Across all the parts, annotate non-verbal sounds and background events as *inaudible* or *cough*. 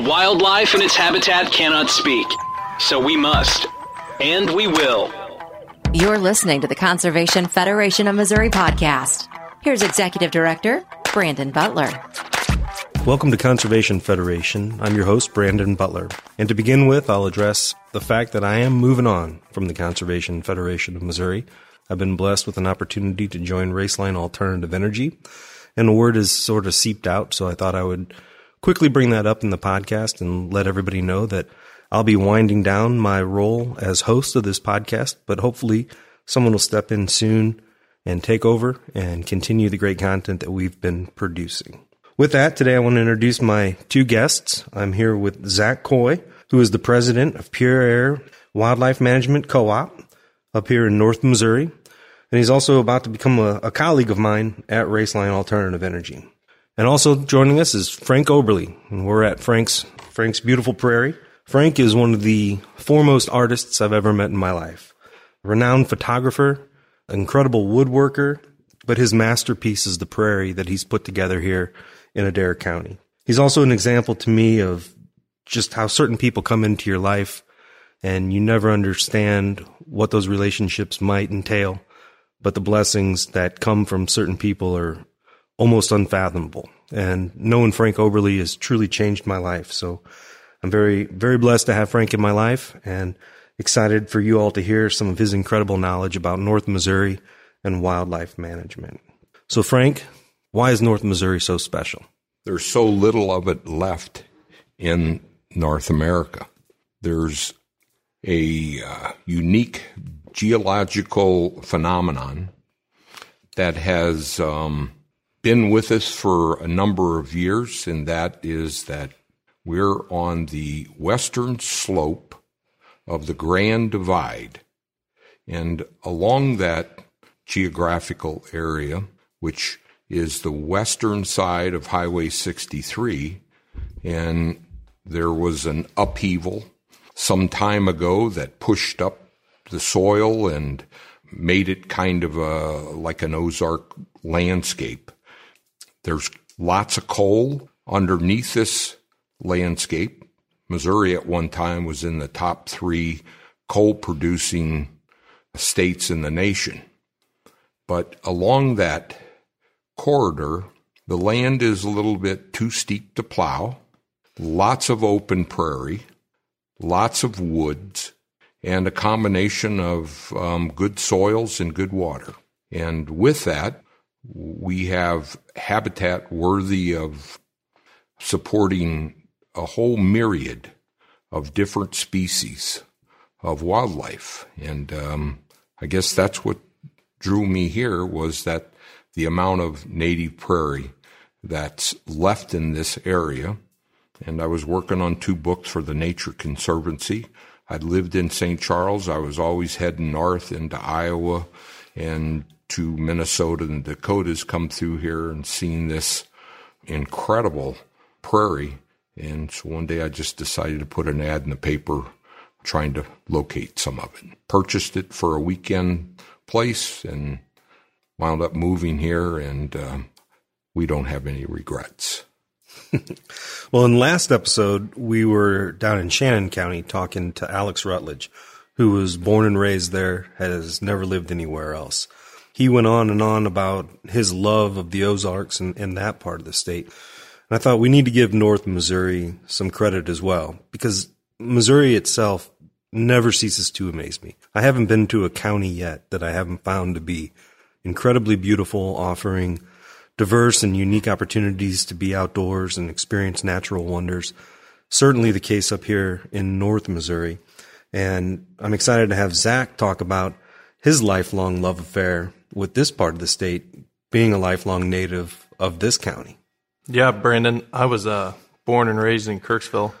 wildlife and its habitat cannot speak, so we must, and we will. You're listening to the Conservation Federation of Missouri podcast. Here's Executive Director Brandon Butler. Welcome to Conservation Federation. I'm your host, Brandon Butler. And to begin with, I'll address the fact that I am moving on from the Conservation Federation of Missouri. I've been blessed with an opportunity to join Roeslein Alternative Energy, and the word has sort of seeped out, so I thought I would quickly bring that up in the podcast and let everybody know that I'll be winding down my role as host of this podcast, but hopefully someone will step in soon and take over and continue the great content that we've been producing. With that, today I want to introduce my two guests. I'm here with Zach Coy, who is the president of Pure Air Wildlife Management Co-op up here in North Missouri. And he's also about to become a, a colleague of mine at Roeslein Alternative Energy. And also joining us is Frank Oberle, and we're at Frank's Frank's beautiful prairie. Frank is one of the foremost artists I've ever met in my life. Renowned photographer, incredible woodworker, but his masterpiece is the prairie that he's put together here in Adair County. He's also an example to me of just how certain people come into your life and you never understand what those relationships might entail, but the blessings that come from certain people are almost unfathomable. And knowing Frank Oberle has truly changed my life. So I'm very, very blessed to have Frank in my life and excited for you all to hear some of his incredible knowledge about North Missouri and wildlife management. So Frank, why is North Missouri so special? There's so little of it left in North America. There's a uh, unique geological phenomenon that has um, been with us for a number of years, and that is that we're on the western slope of the Grand Divide. And along that geographical area, which is the western side of Highway 63, and there was an upheaval some time ago that pushed up the soil and made it kind of a, like an Ozark landscape. There's lots of coal underneath this landscape. Missouri at one time was in the top three coal producing states in the nation. But along that corridor, the land is a little bit too steep to plow, lots of open prairie, lots of woods, and a combination of um, good soils and good water. And with that, we have habitat worthy of supporting a whole myriad of different species of wildlife. And um, I guess that's what drew me here was that the amount of native prairie that's left in this area. And I was working on two books for the Nature Conservancy. I'd lived in St. Charles. I was always heading north into Iowa and to Minnesota and Dakotas, come through here and seen this incredible prairie. And so one day I just decided to put an ad in the paper trying to locate some of it. Purchased it for a weekend place and wound up moving here, and um, we don't have any regrets. *laughs* well, in last episode, we were down in Shannon County talking to Alex Rutledge, who was born and raised there, has never lived anywhere else he went on and on about his love of the Ozarks and, and that part of the state. And I thought we need to give North Missouri some credit as well because Missouri itself never ceases to amaze me. I haven't been to a county yet that I haven't found to be incredibly beautiful, offering diverse and unique opportunities to be outdoors and experience natural wonders. Certainly the case up here in North Missouri. And I'm excited to have Zach talk about his lifelong love affair with this part of the state, being a lifelong native of this county. Yeah, Brandon, I was uh, born and raised in Kirksville,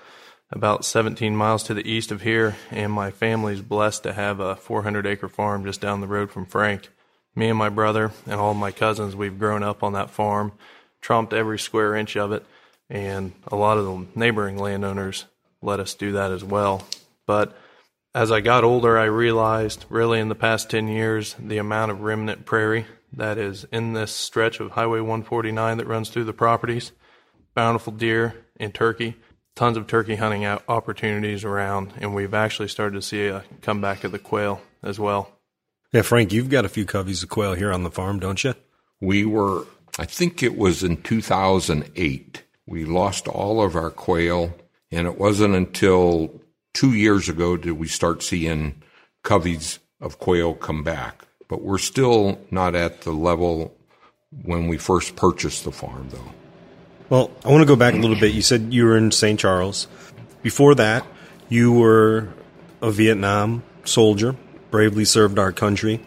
about 17 miles to the east of here, and my family's blessed to have a 400 acre farm just down the road from Frank. Me and my brother and all my cousins, we've grown up on that farm, trumped every square inch of it, and a lot of the neighboring landowners let us do that as well. But as I got older, I realized really in the past 10 years the amount of remnant prairie that is in this stretch of Highway 149 that runs through the properties. Bountiful deer and turkey, tons of turkey hunting opportunities around, and we've actually started to see a comeback of the quail as well. Yeah, Frank, you've got a few coveys of quail here on the farm, don't you? We were, I think it was in 2008. We lost all of our quail, and it wasn't until two years ago did we start seeing coveys of quail come back. But we're still not at the level when we first purchased the farm, though. Well, I want to go back a little bit. You said you were in St. Charles. Before that, you were a Vietnam soldier, bravely served our country.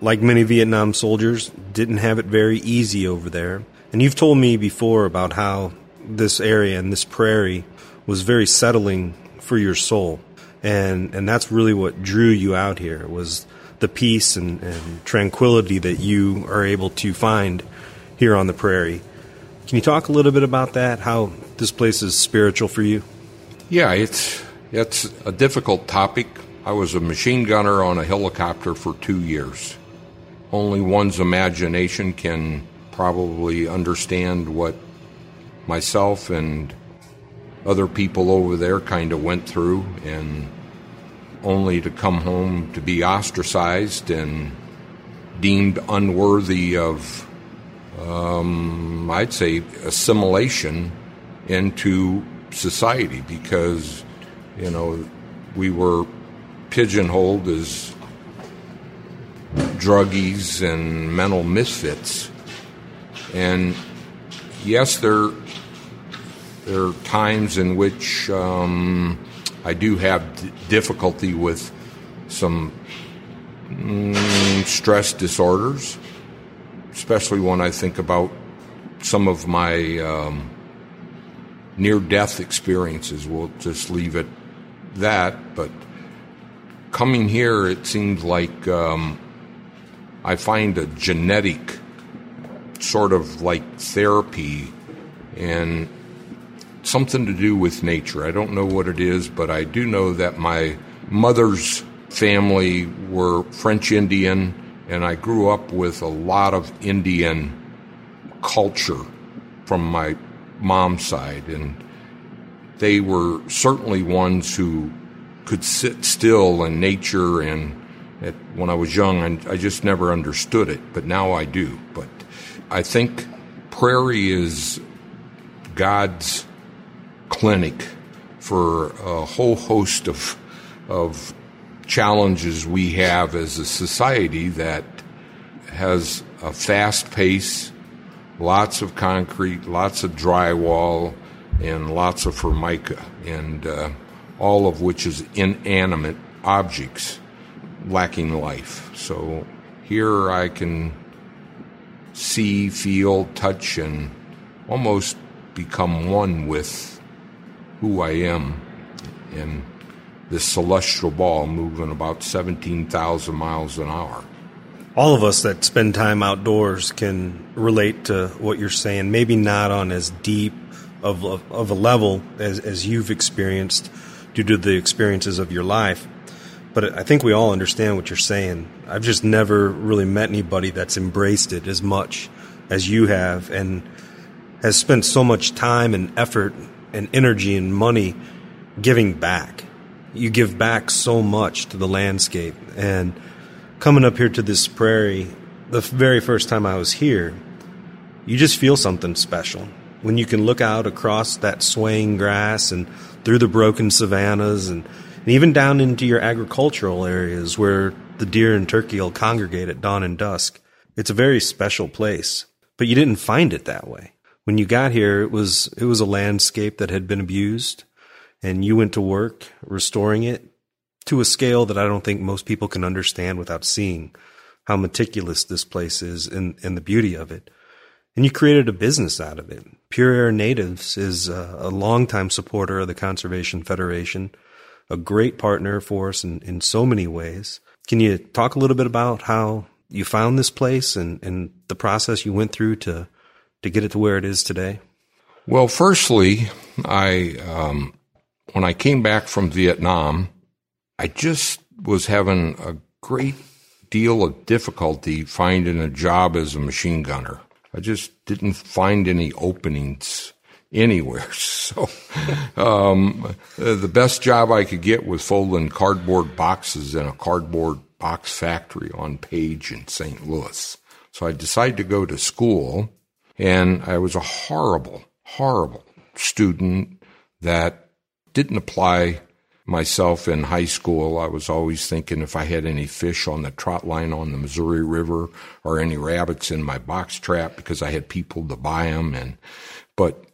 Like many Vietnam soldiers, didn't have it very easy over there. And you've told me before about how this area and this prairie was very settling for your soul. And and that's really what drew you out here was the peace and, and tranquility that you are able to find here on the prairie. Can you talk a little bit about that? How this place is spiritual for you? Yeah, it's it's a difficult topic. I was a machine gunner on a helicopter for two years. Only one's imagination can probably understand what myself and other people over there kind of went through, and only to come home to be ostracized and deemed unworthy of um, I'd say, assimilation into society because, you know, we were pigeonholed as druggies and mental misfits. And yes, there, there are times in which um, I do have d- difficulty with some mm, stress disorders especially when I think about some of my um, near death experiences. We'll just leave it that. But coming here, it seems like um, I find a genetic sort of like therapy and something to do with nature. I don't know what it is, but I do know that my mother's family were French Indian and I grew up with a lot of Indian culture from my mom's side, and they were certainly ones who could sit still in nature. And at, when I was young, I, I just never understood it, but now I do. But I think prairie is God's clinic for a whole host of of challenges we have as a society that has a fast pace, lots of concrete, lots of drywall, and lots of formica, and uh, all of which is inanimate objects lacking life. So here I can see, feel, touch, and almost become one with who I am. And this celestial ball moving about 17,000 miles an hour. All of us that spend time outdoors can relate to what you're saying, maybe not on as deep of, of, of a level as, as you've experienced due to the experiences of your life. But I think we all understand what you're saying. I've just never really met anybody that's embraced it as much as you have and has spent so much time and effort and energy and money giving back you give back so much to the landscape. And coming up here to this prairie, the very first time I was here, you just feel something special when you can look out across that swaying grass and through the broken savannas and, and even down into your agricultural areas where the deer and turkey will congregate at dawn and dusk. It's a very special place, but you didn't find it that way. When you got here, it was it was a landscape that had been abused and you went to work restoring it to a scale that I don't think most people can understand without seeing how meticulous this place is and, and the beauty of it. And you created a business out of it. Pure Air Natives is a, a longtime supporter of the Conservation Federation, a great partner for us in, in so many ways. Can you talk a little bit about how you found this place and, and the process you went through to, to get it to where it is today? Well, firstly, I um, when I came back from Vietnam, I just was having a great deal of difficulty finding a job as a machine gunner. I just didn't find any openings anywhere. *laughs* So, um, the best job I could get was folding cardboard boxes in a cardboard box factory on Page in St. Louis. So I decided to go to school and I was a horrible, horrible student that didn't apply myself in high school. I was always thinking if I had any fish on the trot line on the Missouri River or any rabbits in my box trap because I had people to buy them. And, but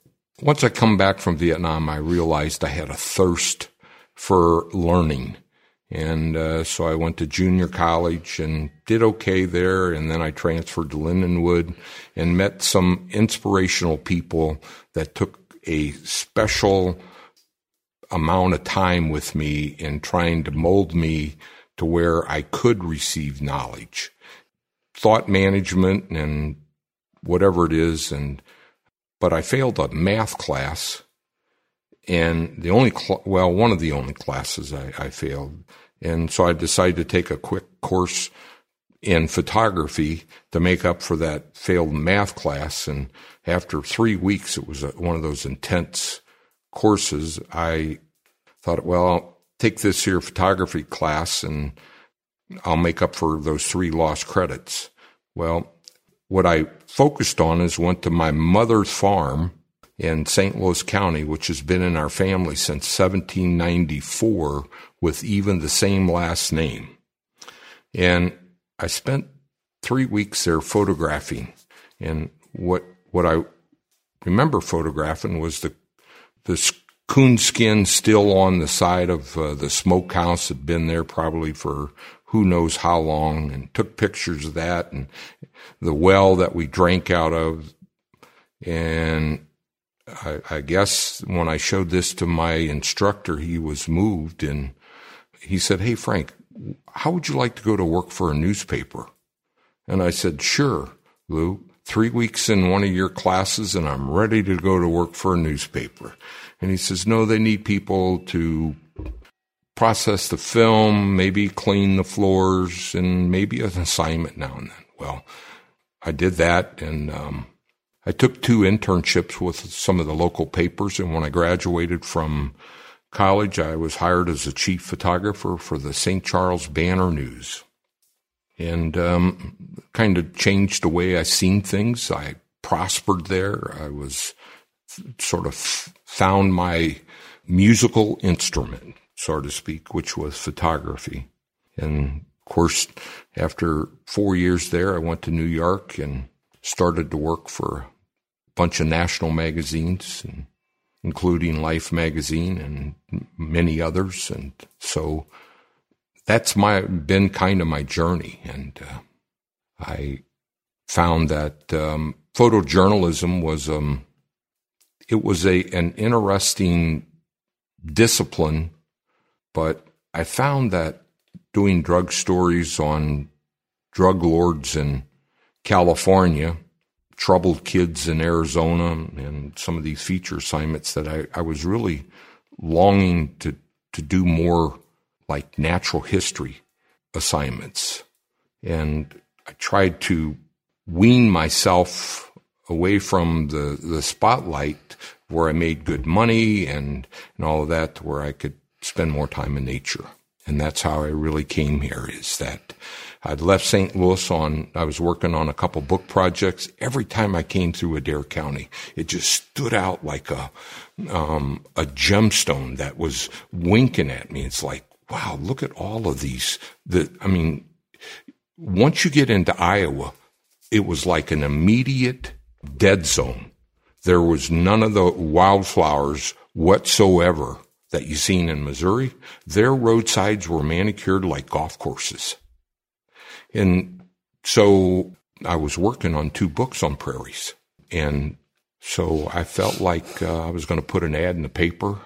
once I come back from Vietnam, I realized I had a thirst for learning. And uh, so I went to junior college and did okay there. And then I transferred to Lindenwood and met some inspirational people that took a special amount of time with me in trying to mold me to where I could receive knowledge, thought management and whatever it is. And, but I failed a math class and the only, cl- well, one of the only classes I, I failed. And so I decided to take a quick course in photography to make up for that failed math class. And after three weeks, it was a, one of those intense courses. I thought, well, I'll take this here photography class and I'll make up for those three lost credits. Well, what I focused on is went to my mother's farm in St. Louis County, which has been in our family since 1794 with even the same last name. And I spent three weeks there photographing. And what, what I remember photographing was the, the coonskin still on the side of uh, the smokehouse had been there probably for who knows how long and took pictures of that and the well that we drank out of. And I, I guess when I showed this to my instructor, he was moved and he said, Hey, Frank, how would you like to go to work for a newspaper? And I said, sure, Lou, three weeks in one of your classes and I'm ready to go to work for a newspaper. And he says, no, they need people to process the film, maybe clean the floors and maybe an assignment now and then. Well, I did that and, um, I took two internships with some of the local papers. And when I graduated from college, I was hired as a chief photographer for the St. Charles Banner News and um, kind of changed the way I seen things. I prospered there. I was sort of found my musical instrument, so to speak, which was photography. And of course, after four years there, I went to New York and started to work for a bunch of national magazines and including Life magazine and many others. And so that's my been kind of my journey. And uh, I found that um, photojournalism was um, it was a an interesting discipline, but I found that doing drug stories on drug lords in California troubled kids in Arizona and some of these feature assignments that I, I was really longing to, to do more like natural history assignments. And I tried to wean myself away from the, the spotlight where I made good money and, and all of that where I could spend more time in nature. And that's how I really came here is that I'd left St. Louis on, I was working on a couple book projects. Every time I came through Adair County, it just stood out like a, um, a gemstone that was winking at me. It's like, wow, look at all of these. The, I mean, once you get into Iowa, it was like an immediate dead zone. There was none of the wildflowers whatsoever that you seen in Missouri. Their roadsides were manicured like golf courses. And so I was working on two books on prairies. And so I felt like uh, I was going to put an ad in the paper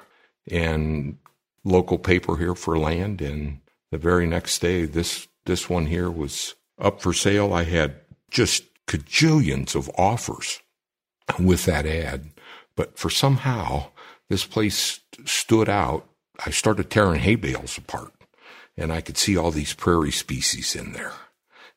and local paper here for land. And the very next day, this, this one here was up for sale. I had just cajillions of offers with that ad. But for somehow this place stood out. I started tearing hay bales apart and I could see all these prairie species in there.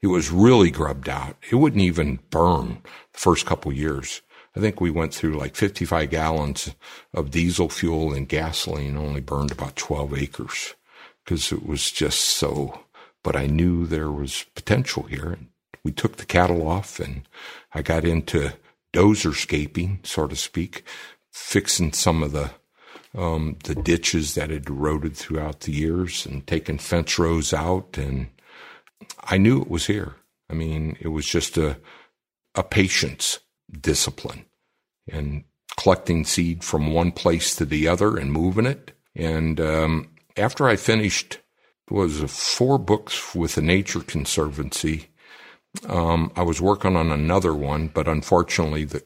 It was really grubbed out. It wouldn't even burn the first couple years. I think we went through like 55 gallons of diesel fuel and gasoline, only burned about 12 acres because it was just so. But I knew there was potential here. We took the cattle off and I got into dozer scaping, so to speak, fixing some of the um, the ditches that had eroded throughout the years and taking fence rows out. And I knew it was here. I mean, it was just a, a patience discipline and collecting seed from one place to the other and moving it. And um, after I finished, it was four books with the Nature Conservancy. Um, I was working on another one, but unfortunately, the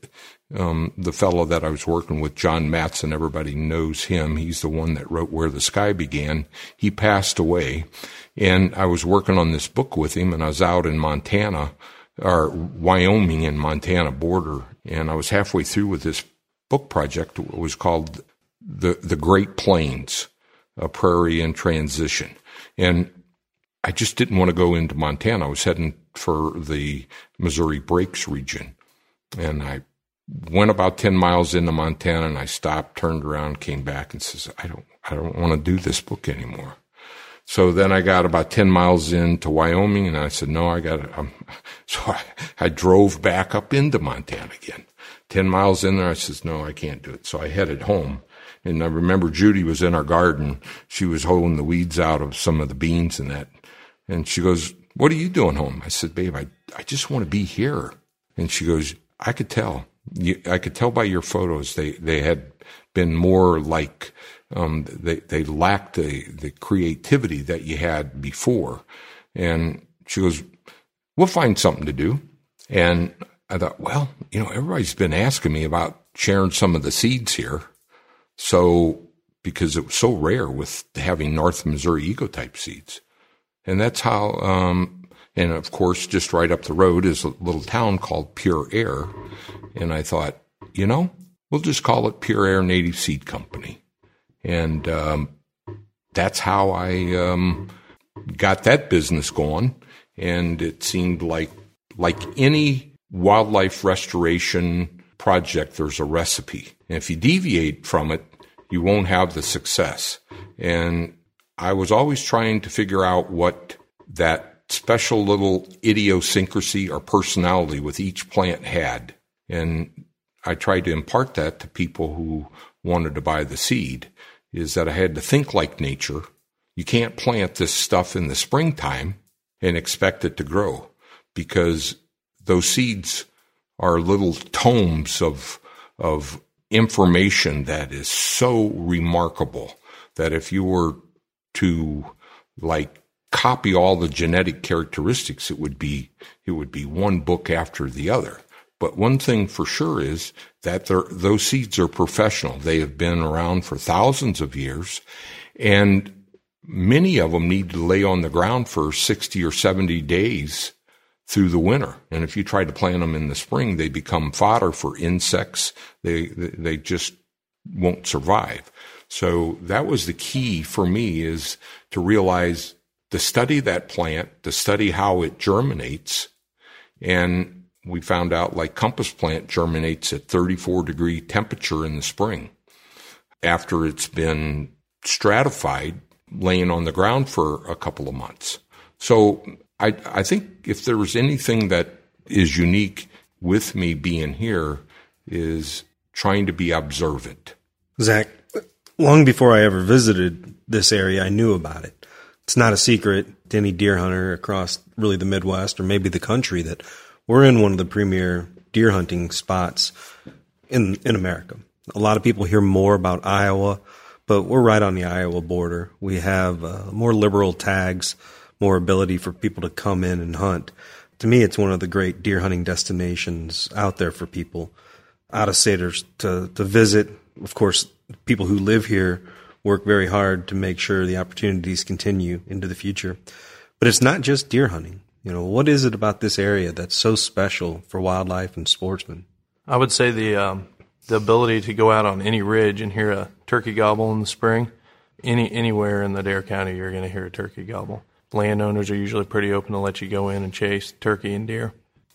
um, the fellow that I was working with, John Madson, everybody knows him. He's the one that wrote Where the Sky Began. He passed away. And I was working on this book with him, and I was out in Montana, or Wyoming and Montana border. And I was halfway through with this book project. It was called The, the Great Plains, a Prairie in Transition. And I just didn't want to go into Montana. I was heading for the Missouri Breaks region. And I went about 10 miles into Montana and I stopped, turned around, came back and says, I don't, I don't want to do this book anymore. So then I got about 10 miles into Wyoming and I said, no, I got to, um, *laughs* so I, I drove back up into Montana again. 10 miles in there, I says, no, I can't do it. So I headed home. And I remember Judy was in our garden. She was holding the weeds out of some of the beans and that. And she goes, what are you doing home? I said, babe, I, I just want to be here. And she goes, I could tell you, I could tell by your photos they they had been more like um, they they lacked the the creativity that you had before. And she goes, "We'll find something to do." And I thought, well, you know, everybody's been asking me about sharing some of the seeds here, so because it was so rare with having North Missouri ecotype seeds, and that's how um, and of course, just right up the road is a little town called Pure Air. And I thought, you know, we'll just call it Pure Air Native Seed Company. And um, that's how I um, got that business going. And it seemed like, like any wildlife restoration project, there's a recipe. And if you deviate from it, you won't have the success. And I was always trying to figure out what that special little idiosyncrasy or personality with each plant had. And I tried to impart that to people who wanted to buy the seed is that I had to think like nature. You can't plant this stuff in the springtime and expect it to grow because those seeds are little tomes of, of information that is so remarkable that if you were to like copy all the genetic characteristics, it would be it would be one book after the other. But one thing for sure is that those seeds are professional. They have been around for thousands of years, and many of them need to lay on the ground for 60 or 70 days through the winter. And if you try to plant them in the spring, they become fodder for insects. They, they just won't survive. So that was the key for me is to realize to study that plant, to study how it germinates. And we found out like compass plant germinates at 34 degree temperature in the spring after it's been stratified laying on the ground for a couple of months. So I, I think if there was anything that is unique with me being here is trying to be observant. Zach, long before I ever visited this area, I knew about it it's not a secret to any deer hunter across really the Midwest or maybe the country that we're in one of the premier deer hunting spots in in America. A lot of people hear more about Iowa, but we're right on the Iowa border. We have uh, more liberal tags, more ability for people to come in and hunt. To me, it's one of the great deer hunting destinations out there for people out of staters to to visit. Of course, people who live here work very hard to make sure the opportunities continue into the future. But it's not just deer hunting. You know, what is it about this area that's so special for wildlife and sportsmen? I would say the um, the ability to go out on any ridge and hear a turkey gobble in the spring. Any anywhere in the Adair County, you're going to hear a turkey gobble. Landowners are usually pretty open to let you go in and chase turkey and deer.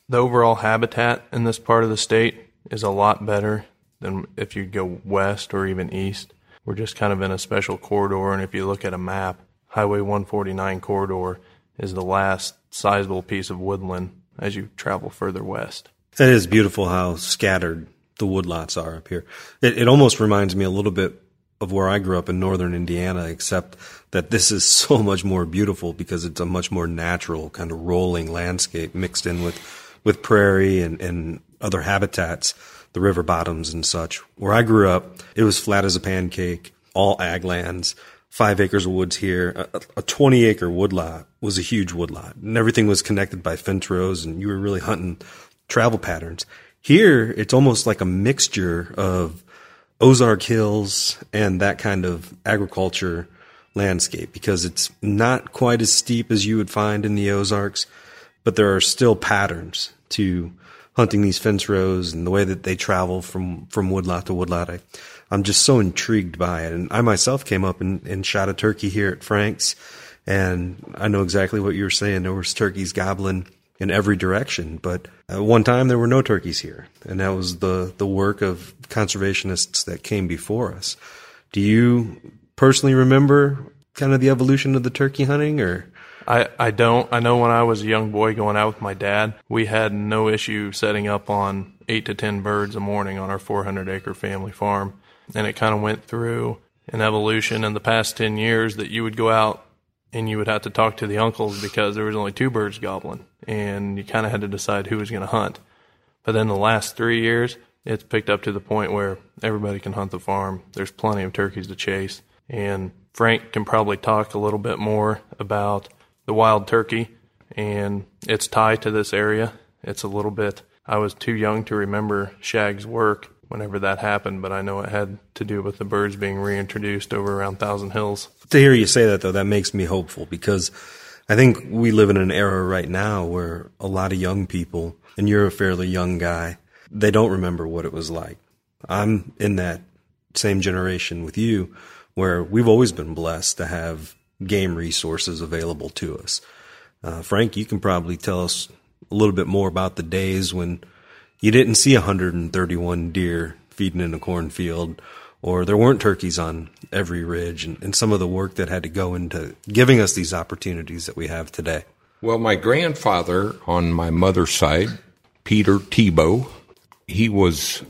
The overall habitat in this part of the state is a lot better than if you go west or even east. We're just kind of in a special corridor, and if you look at a map, Highway 149 corridor is the last sizable piece of woodland as you travel further west. It is beautiful how scattered the woodlots are up here. It, it almost reminds me a little bit of where I grew up in northern Indiana, except that this is *laughs* so much more beautiful because it's a much more natural kind of rolling landscape mixed in with, with prairie and, and other habitats, the river bottoms and such. Where I grew up, it was flat as a pancake, all ag lands, five acres of woods here. A, a 20 acre woodlot was a huge woodlot and everything was connected by fence rows and you were really hunting travel patterns. Here, it's almost like a mixture of Ozark Hills and that kind of agriculture landscape because it's not quite as steep as you would find in the Ozarks, but there are still patterns to hunting these fence rows and the way that they travel from, from woodlot to woodlot. I, I'm just so intrigued by it. And I myself came up and, and shot a turkey here at Frank's and I know exactly what you were saying. There was turkeys gobbling in every direction. But at one time there were no turkeys here, and that was the the work of conservationists that came before us. Do you personally remember kind of the evolution of the turkey hunting, or? I, I don't. I know when I was a young boy going out with my dad, we had no issue setting up on eight to ten birds a morning on our 400 acre family farm. And it kind of went through an evolution in the past 10 years that you would go out and you would have to talk to the uncles because there was only two birds gobbling and you kind of had to decide who was going to hunt. But then the last three years, it's picked up to the point where everybody can hunt the farm. There's plenty of turkeys to chase. And Frank can probably talk a little bit more about the wild turkey and its tie to this area. It's a little bit, I was too young to remember Shag's work whenever that happened, but I know it had to do with the birds being reintroduced over around Thousand Hills. To hear you say that, though, that makes me hopeful because I think we live in an era right now where a lot of young people, and you're a fairly young guy, they don't remember what it was like. I'm in that same generation with you where we've always been blessed to have game resources available to us. Uh, Frank, you can probably tell us a little bit more about the days when you didn't see 131 deer feeding in a cornfield or there weren't turkeys on every ridge and, and some of the work that had to go into giving us these opportunities that we have today? Well, my grandfather on my mother's side, Peter Tebow, he was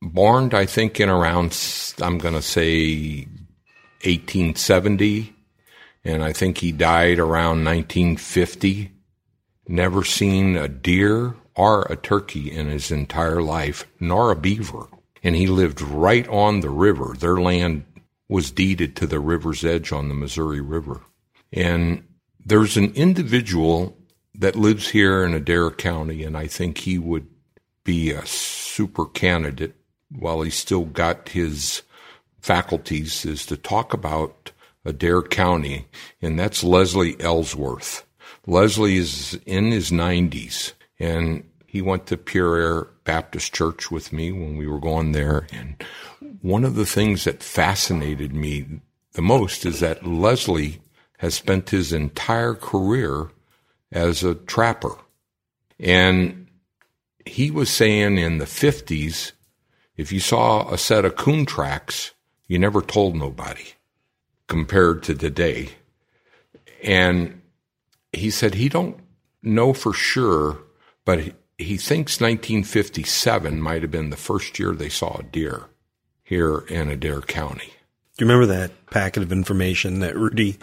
born, I think, in around, I'm going to say 1870, and I think he died around 1950. Never seen a deer or a turkey in his entire life, nor a beaver and he lived right on the river. Their land was deeded to the river's edge on the Missouri River. And there's an individual that lives here in Adair County, and I think he would be a super candidate while he's still got his faculties is to talk about Adair County, and that's Leslie Ellsworth. Leslie is in his 90s, and he went to Pure Air Baptist Church with me when we were going there. And one of the things that fascinated me the most is that Leslie has spent his entire career as a trapper. And he was saying in the 50s, if you saw a set of coon tracks, you never told nobody compared to today. And he said he don't know for sure, but he thinks 1957 might have been the first year they saw a deer here in Adair County. Do you remember that packet of information that Rudy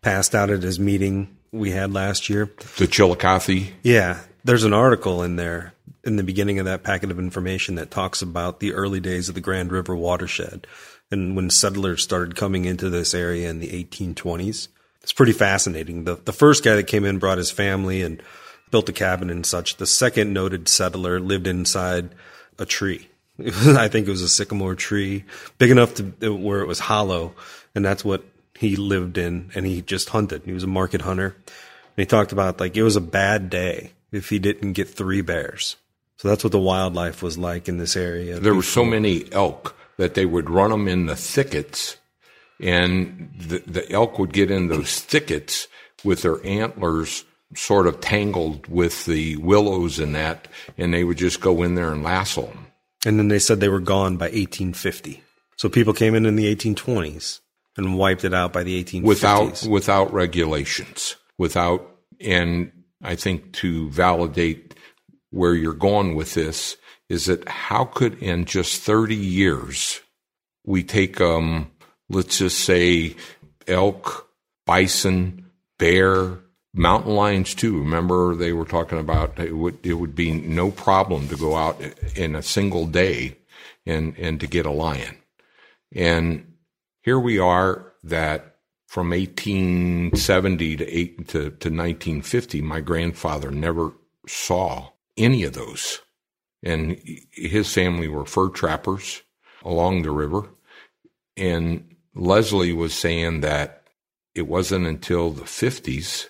passed out at his meeting we had last year? The Chillicothe? Yeah. There's an article in there in the beginning of that packet of information that talks about the early days of the Grand River watershed and when settlers started coming into this area in the 1820s. It's pretty fascinating. The the first guy that came in brought his family and built a cabin and such. The second noted settler lived inside a tree. *laughs* I think it was a sycamore tree, big enough to where it was hollow, and that's what he lived in. And he just hunted. He was a market hunter. And he talked about like it was a bad day if he didn't get three bears. So that's what the wildlife was like in this area. There were so many elk that they would run them in the thickets, and the, the elk would get in those thickets with their antlers sort of tangled with the willows and that, and they would just go in there and lasso them. And then they said they were gone by 1850. So people came in in the 1820s and wiped it out by the 1850s. Without, without regulations, without, and I think to validate where you're going with this is that how could in just 30 years we take, um, let's just say elk, bison, bear, mountain lions too. Remember they were talking about it would, it would be no problem to go out in a single day and, and to get a lion. And here we are that from 1870 to, eight, to, to 1950, my grandfather never saw any of those. And his family were fur trappers along the river. And Leslie was saying that it wasn't until the 50s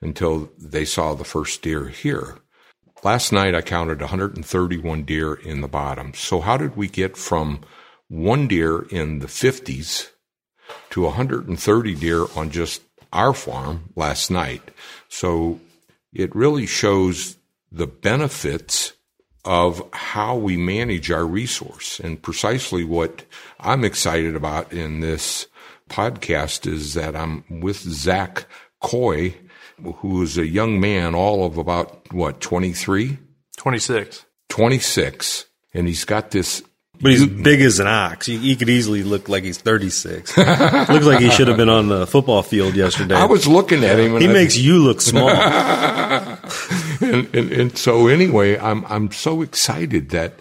until they saw the first deer here. Last night I counted 131 deer in the bottom. So how did we get from one deer in the 50s to 130 deer on just our farm last night? So it really shows the benefits of how we manage our resource. And precisely what I'm excited about in this podcast is that I'm with Zach Coy, who is a young man, all of about what, 23? 26. 26. And he's got this but he's big as an ox. He, he, could easily look like he's 36. *laughs* Looks like he should have been on the football field yesterday. I was looking at him. he I, makes you look small. *laughs* and, and, and so anyway, I'm I'm so excited that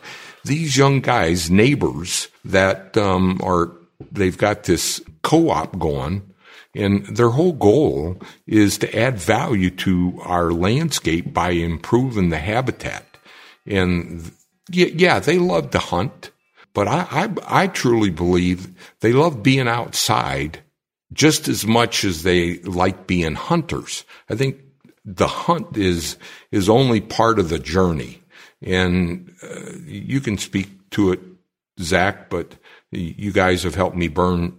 these young guys, neighbors, that um, are they've got this co-op going. And their whole goal is to add value to our landscape by improving the habitat. And yeah, they love to hunt but I, I, I truly believe they love being outside just as much as they like being hunters. I think the hunt is, is only part of the journey. And uh, you can speak to it, Zach, but you guys have helped me burn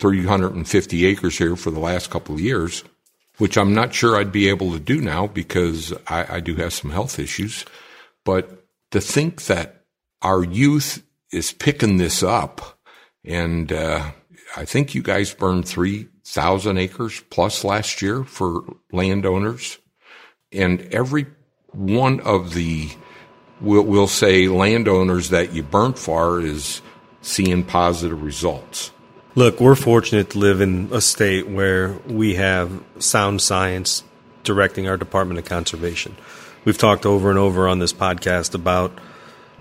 350 acres here for the last couple of years, which I'm not sure I'd be able to do now because I, I do have some health issues. But to think that our youth is picking this up. And, uh, I think you guys burned 3,000 acres plus last year for landowners. And every one of the, we'll, we'll say landowners that you burnt for is seeing positive results. Look, we're fortunate to live in a state where we have sound science directing our Department of Conservation. We've talked over and over on this podcast about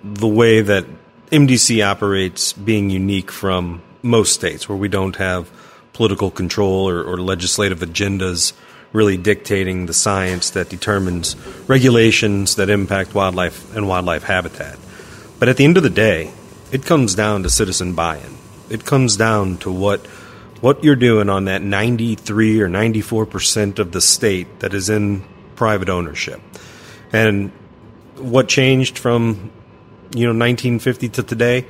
the way that MDC operates being unique from most states where we don't have political control or, or, legislative agendas really dictating the science that determines regulations that impact wildlife and wildlife habitat. But at the end of the day, it comes down to citizen buy-in. It comes down to what what you're doing on that 93 or 94 percent of the state that is in private ownership. And what changed from you know 1950 to today,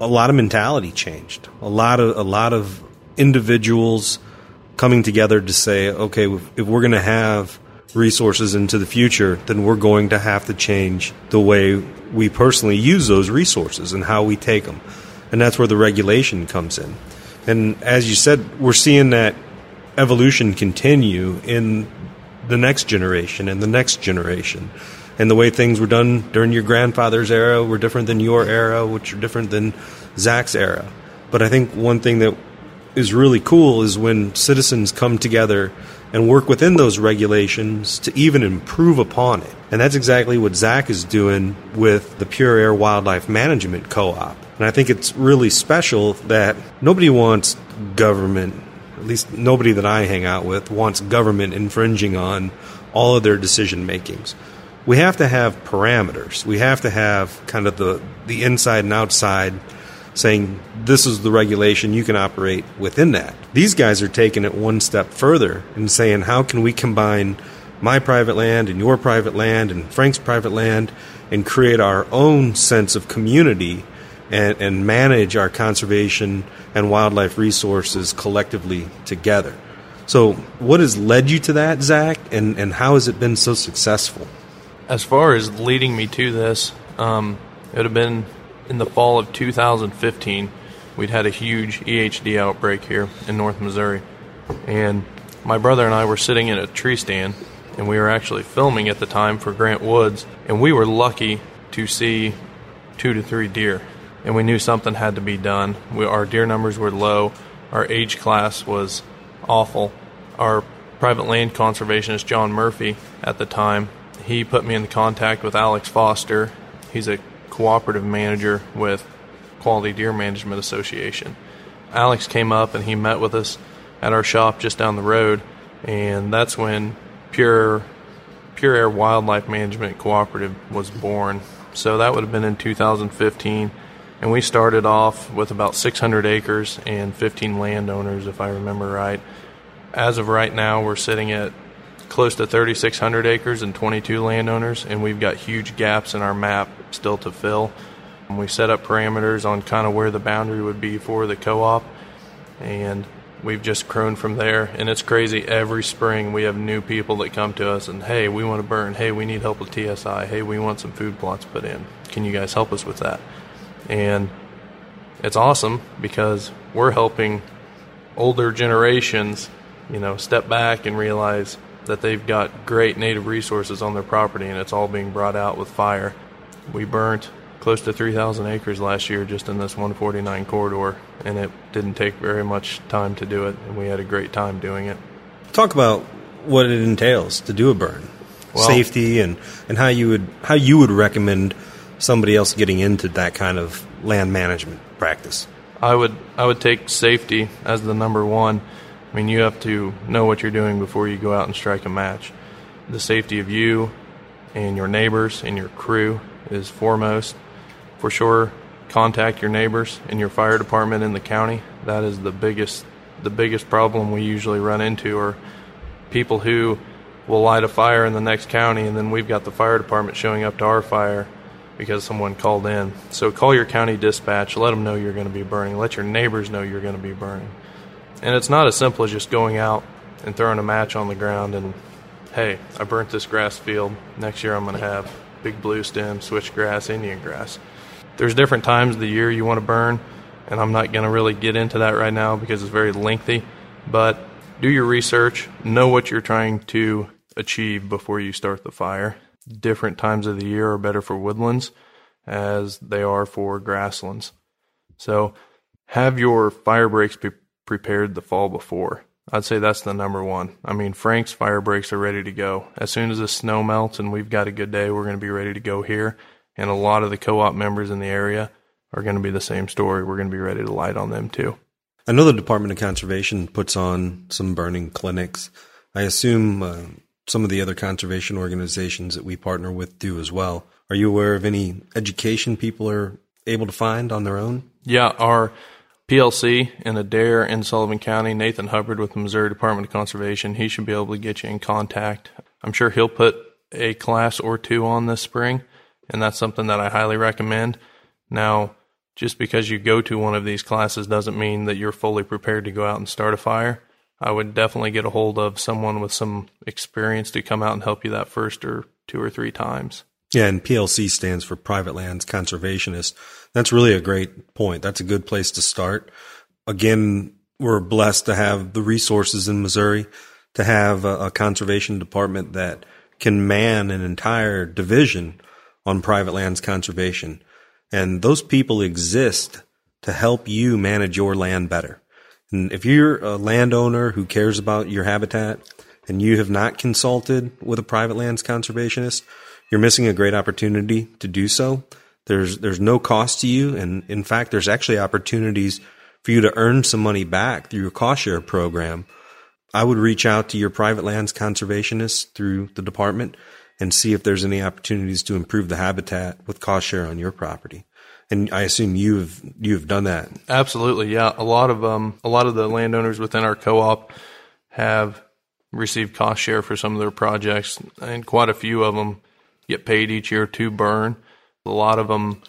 a lot of mentality changed. A lot of a lot of individuals coming together to say, okay, if we're going to have resources into the future, then we're going to have to change the way we personally use those resources and how we take them. And that's where the regulation comes in. And as you said, we're seeing that evolution continue in the next generation and the next generation and the way things were done during your grandfather's era were different than your era, which are different than Zach's era. But I think one thing that is really cool is when citizens come together and work within those regulations to even improve upon it. And that's exactly what Zach is doing with the Pure Air Wildlife Management Co op. And I think it's really special that nobody wants government, at least nobody that I hang out with, wants government infringing on all of their decision makings we have to have parameters. We have to have kind of the, the inside and outside saying this is the regulation, you can operate within that. These guys are taking it one step further and saying, how can we combine my private land and your private land and Frank's private land and create our own sense of community and, and manage our conservation and wildlife resources collectively together? So, what has led you to that, Zach, and, and how has it been so successful? as far as leading me to this, um, it would have been in the fall of 2015, we'd had a huge EHD outbreak here in North Missouri. And my brother and I were sitting in a tree stand, and we were actually filming at the time for Grant Woods, and we were lucky to see two to three deer. And we knew something had to be done. We, our deer numbers were low, our age class was awful. Our private land conservationist, John Murphy, at the time, he put me in contact with Alex Foster. He's a cooperative manager with Quality Deer Management Association. Alex came up and he met with us at our shop just down the road, and that's when Pure Pure Air Wildlife Management Cooperative was born. So that would have been in 2015, and we started off with about 600 acres and 15 landowners, if I remember right. As of right now, we're sitting at close to 3,600 acres and 22 landowners, and we've got huge gaps in our map still to fill. And we set up parameters on kind of where the boundary would be for the co op, and we've just grown from there. And it's crazy. Every spring, we have new people that come to us and, hey, we want to burn. Hey, we need help with TSI. Hey, we want some food plots put in. Can you guys help us with that? And it's awesome because we're helping older generations, you know, step back and realize that they've got great native resources on their property and it's all being brought out with fire. We burnt close to 3,000 acres last year just in this 149 corridor, and it didn't take very much time to do it, and we had a great time doing it. Talk about what it entails to do a burn, well, safety, and, and how you would how you would recommend somebody else getting into that kind of land management practice. I would I would take safety as the number one. I mean, you have to know what you're doing before you go out and strike a match. The safety of you and your neighbors and your crew is foremost for sure contact your neighbors and your fire department in the county. That is the biggest the biggest problem we usually run into are people who will light a fire in the next county and then we've got the fire department showing up to our fire because someone called in. So call your county dispatch, let them know you're going to be burning, let your neighbors know you're going to be burning. And it's not as simple as just going out and throwing a match on the ground and hey, I burnt this grass field. Next year I'm going to have big blue stem, switchgrass, Indian grass there's different times of the year you want to burn, and I'm not going to really get into that right now because it's very lengthy. But do your research, know what you're trying to achieve before you start the fire. Different times of the year are better for woodlands as they are for grasslands. So have your fire breaks be prepared the fall before. I'd say that's the number one. I mean, Frank's fire breaks are ready to go. As soon as the snow melts and we've got a good day, we're going to be ready to go here and a lot of the co-op members in the area are going to be the same story. We're going to be ready to light on them too. I know the Department of Conservation puts on some burning clinics. I assume uh, some of the other conservation organizations that we partner with do as well. Are you aware of any education people are able to find on their own? Yeah, our PLC in Adair in Sullivan County, Nathan Hubbard with the Missouri Department of Conservation, he should be able to get you in contact. I'm sure he'll put a class or two on this spring and that's something that I highly recommend. Now, just because you go to one of these classes doesn't mean that you're fully prepared to go out and start a fire. I would definitely get a hold of someone with some experience to come out and help you that first or two or three times. Yeah, and PLC stands for Private Lands Conservationist. That's really a great point. That's a good place to start. Again, we're blessed to have the resources in Missouri to have a, a conservation department that can man an entire division on private lands conservation. And those people exist to help you manage your land better. And if you're a landowner who cares about your habitat and you have not consulted with a private lands conservationist, you're missing a great opportunity to do so. There's there's no cost to you, and in fact, there's actually opportunities for you to earn some money back through your cost share program. I would reach out to your private lands conservationist through the department and see if there's any opportunities to improve the habitat with cost share on your property. And I assume you've you've done that. Absolutely, yeah. A lot of um a lot of the landowners within our co-op have received cost share for some of their projects, and quite a few of them get paid each year to burn. A lot of them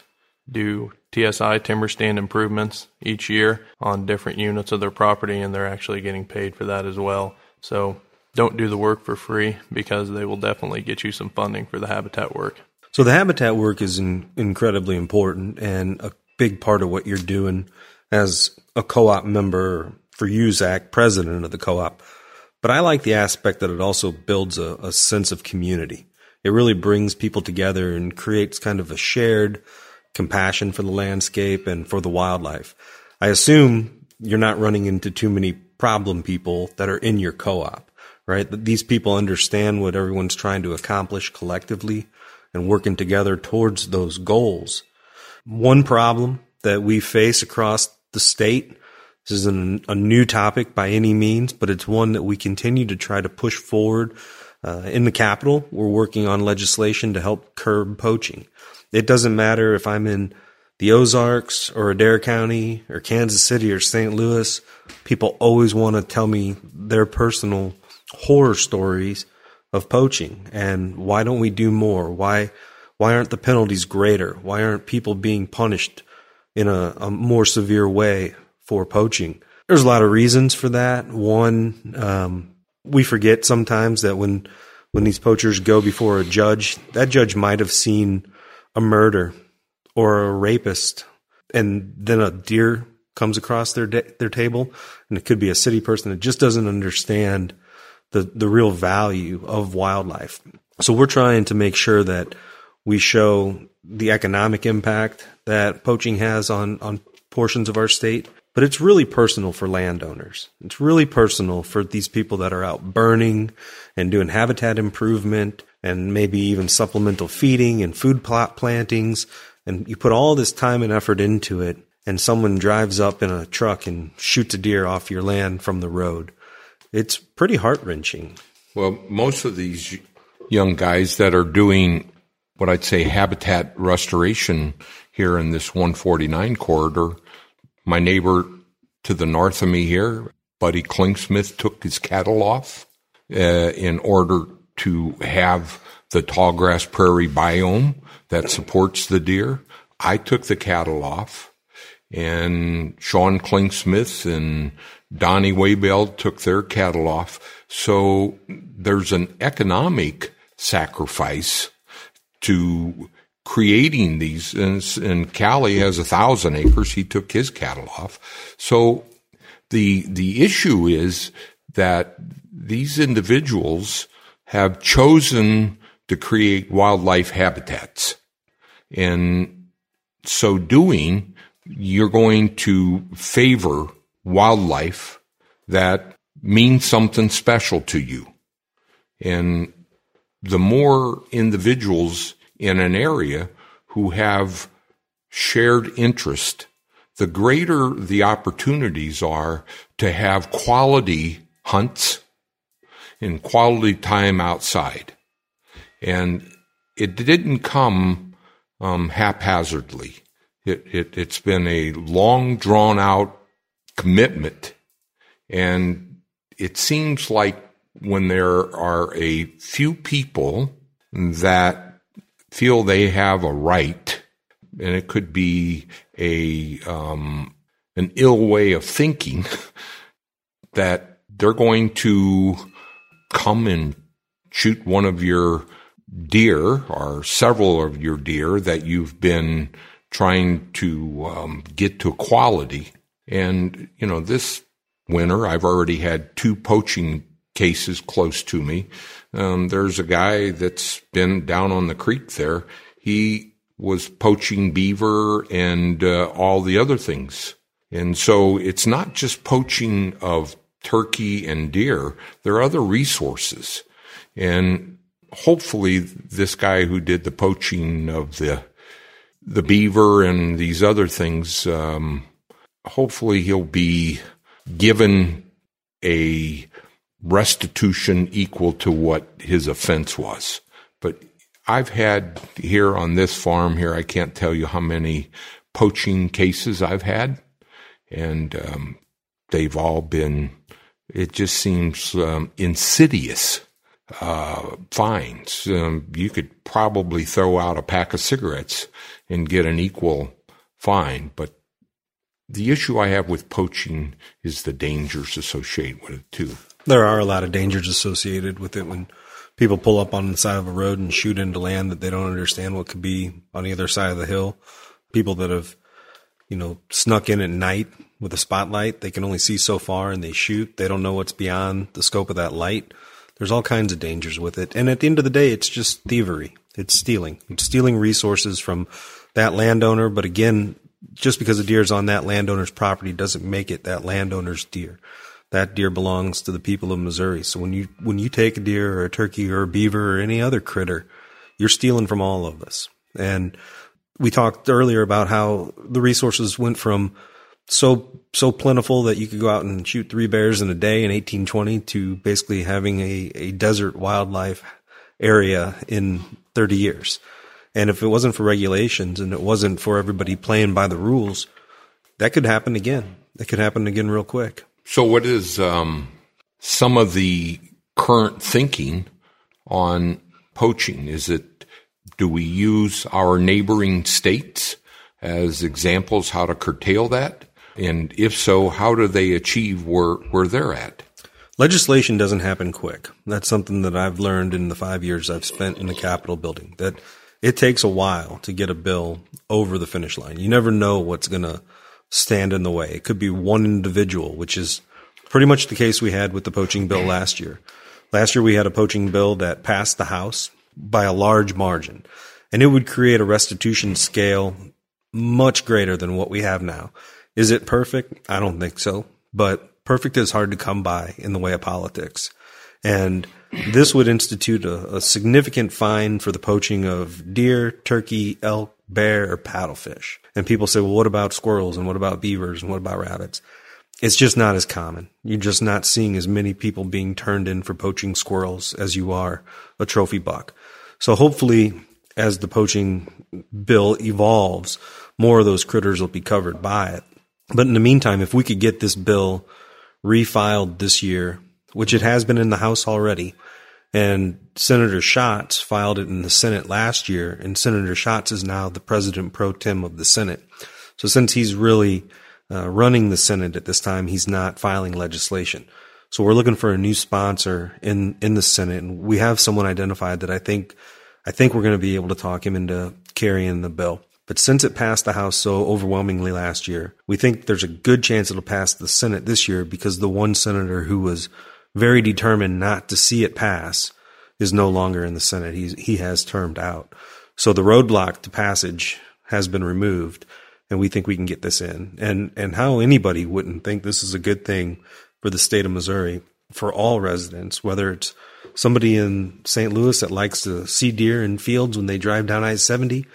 do TSI timber stand improvements each year on different units of their property, and they're actually getting paid for that as well. So don't do the work for free because they will definitely get you some funding for the habitat work. So the habitat work is in, incredibly important and a big part of what you're doing as a co-op member for you, USAC, president of the co-op. But I like the aspect that it also builds a, a sense of community. It really brings people together and creates kind of a shared compassion for the landscape and for the wildlife. I assume you're not running into too many problem people that are in your co-op, right? That these people understand what everyone's trying to accomplish collectively and working together towards those goals. One problem that we face across the state this isn't a new topic by any means, but it's one that we continue to try to push forward. Uh, in the Capitol, we're working on legislation to help curb poaching. It doesn't matter if I'm in the Ozarks or Adair County or Kansas City or St. Louis. People always want to tell me their personal horror stories of poaching and why don't we do more? Why why aren't the penalties greater? Why aren't people being punished in a, a more severe way for poaching? There's a lot of reasons for that. One, um, we forget sometimes that when when these poachers go before a judge, that judge might have seen a murder or a rapist, and then a deer comes across their de- their table, and it could be a city person that just doesn't understand the the real value of wildlife. So we're trying to make sure that we show the economic impact that poaching has on on portions of our state, but it's really personal for landowners. It's really personal for these people that are out burning and doing habitat improvement and maybe even supplemental feeding and food plot plantings. And you put all this time and effort into it, and someone drives up in a truck and shoots a deer off your land from the road it's pretty heart wrenching. Well, most of these young guys that are doing what I'd say habitat restoration here in this 149 corridor, my neighbor to the north of me here, Buddy Klingsmith, took his cattle off uh, in order to have the tallgrass prairie biome that supports the deer. I took the cattle off, and Sean Klingsmith and Donnie Waybell took their cattle off. So there's an economic sacrifice to creating these. And, and Callie has a thousand acres. He took his cattle off. So the, the issue is that these individuals have chosen to create wildlife habitats. And so doing, you're going to favor wildlife that means something special to you. And the more individuals in an area who have shared interest, the greater the opportunities are to have quality hunts and quality time outside. And it didn't come um, haphazardly. It, it, it's been a long drawn out commitment. And it seems like when there are a few people that feel they have a right, and it could be a um, an ill way of thinking, *laughs* that they're going to come and shoot one of your deer or several of your deer that you've been trying to um, get to quality and, you know, this winter, I've already had two poaching cases close to me. Um, there's a guy that's been down on the creek there. He was poaching beaver and uh, all the other things. And so it's not just poaching of turkey and deer. There are other resources. And hopefully this guy who did the poaching of the, the beaver and these other things, um, hopefully he'll be given a restitution equal to what his offense was. But I've had here on this farm here, I can't tell you how many poaching cases I've had, and um, they've all been, it just seems um, insidious uh, fines. Um, you could probably throw out a pack of cigarettes and get an equal fine, but the issue I have with poaching is the dangers associated with it too. There are a lot of dangers associated with it when people pull up on the side of a road and shoot into land that they don't understand what could be on the other side of the hill. People that have, you know, snuck in at night with a spotlight, they can only see so far and they shoot. They don't know what's beyond the scope of that light. There's all kinds of dangers with it. And at the end of the day, it's just thievery. It's stealing. It's stealing resources from that landowner. But again, just because a deer is on that landowner's property doesn't make it that landowner's deer. That deer belongs to the people of Missouri. So when you when you take a deer or a turkey or a beaver or any other critter, you're stealing from all of us. And we talked earlier about how the resources went from so so plentiful that you could go out and shoot three bears in a day in 1820 to basically having a, a desert wildlife area in 30 years. And if it wasn't for regulations and it wasn't for everybody playing by the rules, that could happen again. That could happen again real quick. So, what is um, some of the current thinking on poaching? Is it do we use our neighboring states as examples how to curtail that? And if so, how do they achieve where, where they're at? Legislation doesn't happen quick. That's something that I've learned in the five years I've spent in the Capitol building, that it takes a while to get a bill over the finish line. You never know what's going to stand in the way. It could be one individual, which is pretty much the case we had with the poaching bill last year. Last year we had a poaching bill that passed the House by a large margin, and it would create a restitution scale much greater than what we have now. Is it perfect? I don't think so. But perfect is hard to come by in the way of politics. And this would institute a, a significant fine for the poaching of deer, turkey, elk, bear, or paddlefish. And people say, well, what about squirrels and what about beavers and what about rabbits? It's just not as common. You're just not seeing as many people being turned in for poaching squirrels as you are a trophy buck. So hopefully, as the poaching bill evolves, more of those critters will be covered by it. But in the meantime, if we could get this bill refiled this year, which it has been in the House already, and Senator Schatz filed it in the Senate last year, and Senator Schatz is now the president pro tem of the Senate. So since he's really uh, running the Senate at this time, he's not filing legislation. So we're looking for a new sponsor in in the Senate, and we have someone identified that I think I think we're going to be able to talk him into carrying the bill. But since it passed the House so overwhelmingly last year, we think there's a good chance it'll pass the Senate this year because the one senator who was very determined not to see it pass is no longer in the Senate. He's, he has termed out. So the roadblock to passage has been removed and we think we can get this in. And, and how anybody wouldn't think this is a good thing for the state of Missouri for all residents, whether it's somebody in St. Louis that likes to see deer in fields when they drive down I 70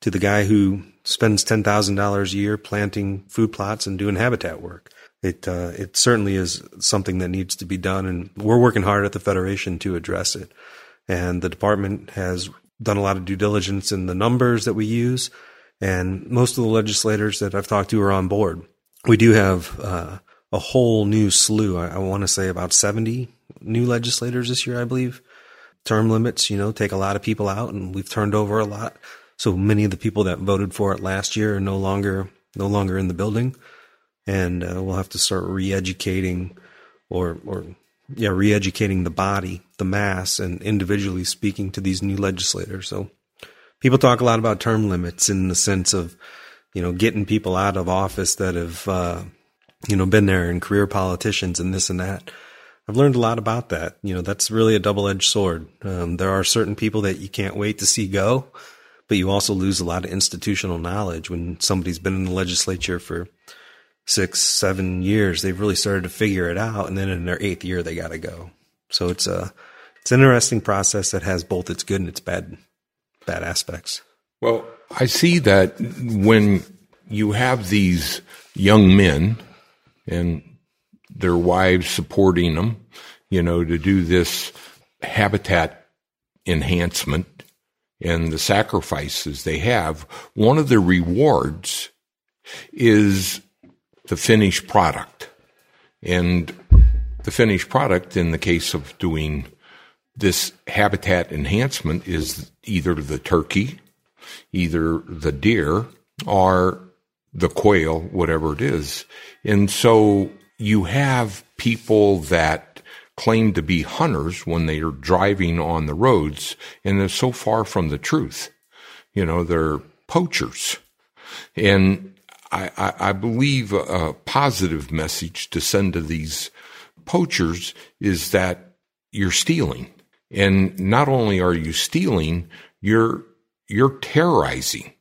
to the guy who spends ten thousand dollars a year planting food plots and doing habitat work. It uh, it certainly is something that needs to be done, and we're working hard at the federation to address it. And the department has done a lot of due diligence in the numbers that we use, and most of the legislators that I've talked to are on board. We do have uh, a whole new slew. I, I want to say about seventy new legislators this year, I believe. Term limits, you know, take a lot of people out, and we've turned over a lot. So many of the people that voted for it last year are no longer no longer in the building, and uh, we'll have to start re-educating or or yeah, re-educating the body, the mass, and individually speaking to these new legislators. So people talk a lot about term limits in the sense of you know getting people out of office that have uh, you know been there and career politicians and this and that. I've learned a lot about that. You know, that's really a double edged sword. Um, there are certain people that you can't wait to see go but you also lose a lot of institutional knowledge when somebody's been in the legislature for six, seven years. They've really started to figure it out, and then in their eighth year, they got to go. So it's a it's an interesting process that has both its good and its bad bad aspects. Well, I see that when you have these young men and their wives supporting them, you know, to do this habitat enhancement and the sacrifices they have, one of the rewards is the finished product. And the finished product, in the case of doing this habitat enhancement, is either the turkey, either the deer, or the quail, whatever it is. And so you have people that claim to be hunters when they are driving on the roads, and they're so far from the truth. You know, they're poachers. And I, I, I believe a positive message to send to these poachers is that you're stealing. And not only are you stealing, you're, you're terrorizing.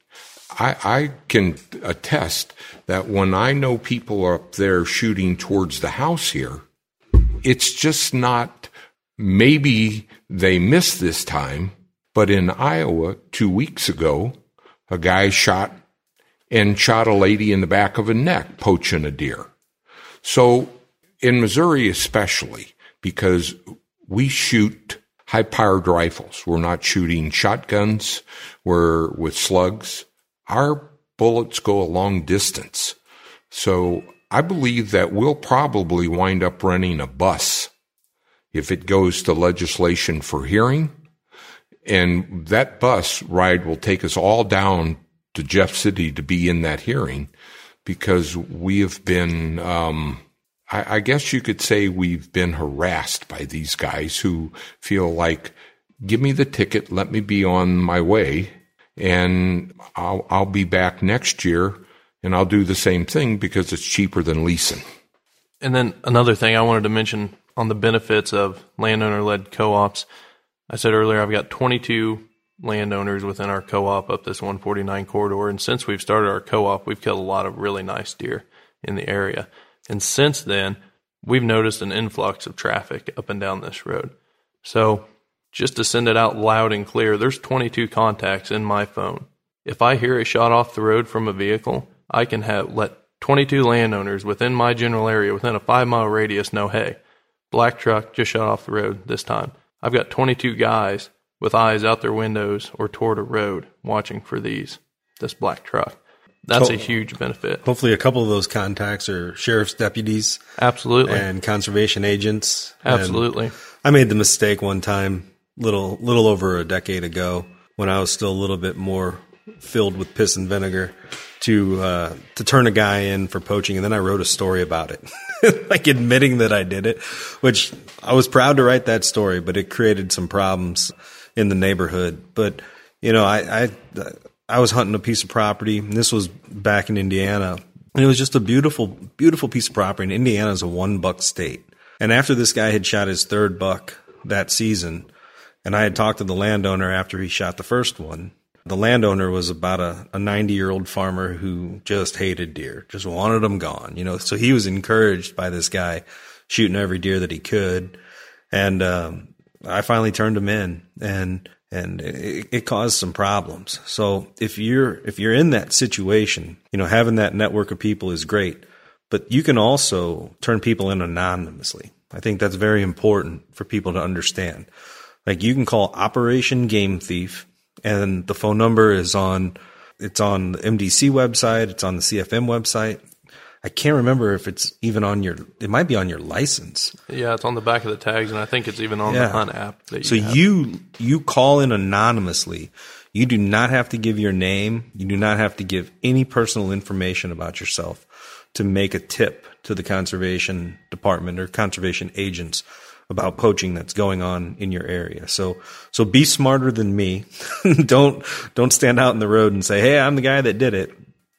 I, I can attest that when I know people are up there shooting towards the house here, it's just not, maybe they missed this time, but in Iowa two weeks ago, a guy shot and shot a lady in the back of a neck poaching a deer. So in Missouri, especially, because we shoot high powered rifles. We're not shooting shotguns. We're with slugs. Our bullets go a long distance. So I believe that we'll probably wind up running a bus if it goes to legislation for hearing. And that bus ride will take us all down to Jeff City to be in that hearing because we have been, um, I, I guess you could say we've been harassed by these guys who feel like, give me the ticket, let me be on my way, and I'll, I'll be back next year and I'll do the same thing because it's cheaper than leasing. And then another thing I wanted to mention on the benefits of landowner led co ops. I said earlier, I've got 22 landowners within our co op up this 149 corridor. And since we've started our co op, we've killed a lot of really nice deer in the area. And since then, we've noticed an influx of traffic up and down this road. So just to send it out loud and clear, there's 22 contacts in my phone. If I hear a shot off the road from a vehicle, I can have let 22 landowners within my general area, within a five mile radius, know, hey, black truck just shot off the road this time. I've got 22 guys with eyes out their windows or toward a road watching for these this black truck. That's a huge benefit. Hopefully, a couple of those contacts are sheriff's deputies, absolutely, and conservation agents. Absolutely. And I made the mistake one time, little little over a decade ago, when I was still a little bit more filled with piss and vinegar, to uh, to turn a guy in for poaching, and then I wrote a story about it, *laughs* like admitting that I did it, which I was proud to write that story, but it created some problems in the neighborhood. But you know, I I, I was hunting a piece of property, this was back in Indiana, and it was just a beautiful, beautiful piece of property. And Indiana is a one buck state. And after this guy had shot his third buck that season, and I had talked to the landowner after he shot the first one, the landowner was about a, a 90 year old farmer who just hated deer, just wanted them gone, you know. So he was encouraged by this guy shooting every deer that he could. And, um, I finally turned him in and, and it, it, caused some problems. So if you're, if you're in that situation, you know, having that network of people is great, but you can also turn people in anonymously. I think that's very important for people to understand. Like you can call Operation Game Thief and the phone number is on, it's on the MDC website. It's on the CFM website. I can't remember if it's even on your. It might be on your license. Yeah, it's on the back of the tags, and I think it's even on yeah. the Hunt app. You so have. you you call in anonymously. You do not have to give your name. You do not have to give any personal information about yourself to make a tip to the conservation department or conservation agents about poaching that's going on in your area. So so be smarter than me. *laughs* don't don't stand out in the road and say, "Hey, I'm the guy that did it."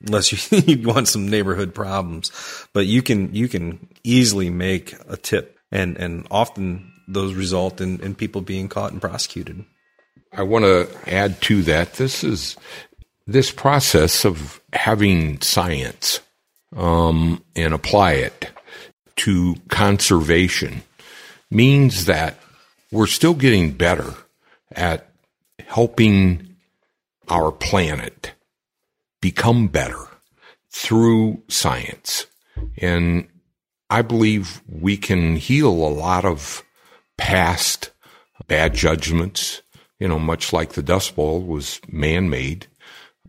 unless you, *laughs* you want some neighborhood problems. But you can you can easily make a tip, and and often those result in, in people being caught and prosecuted. I want to add to that. This is this process of having science um, and apply it to conservation means that we're still getting better at helping our planet become better through science. And I believe we can heal a lot of past bad judgments, you know, much like the Dust Bowl was man made.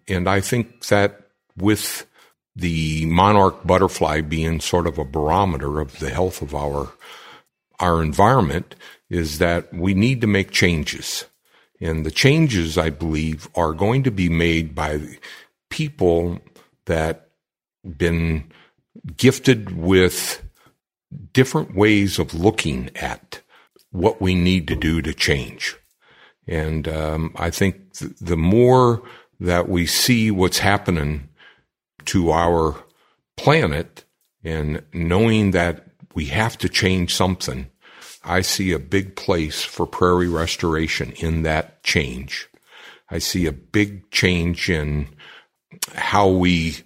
And I think that with the monarch butterfly being sort of a barometer of the health of our our environment is that we need to make changes. And the changes, I believe, are going to be made by people that been gifted with different ways of looking at what we need to do to change. And um, I think th- the more that we see what's happening to our planet and knowing that we have to change something, I see a big place for prairie restoration in that change. I see a big change in how we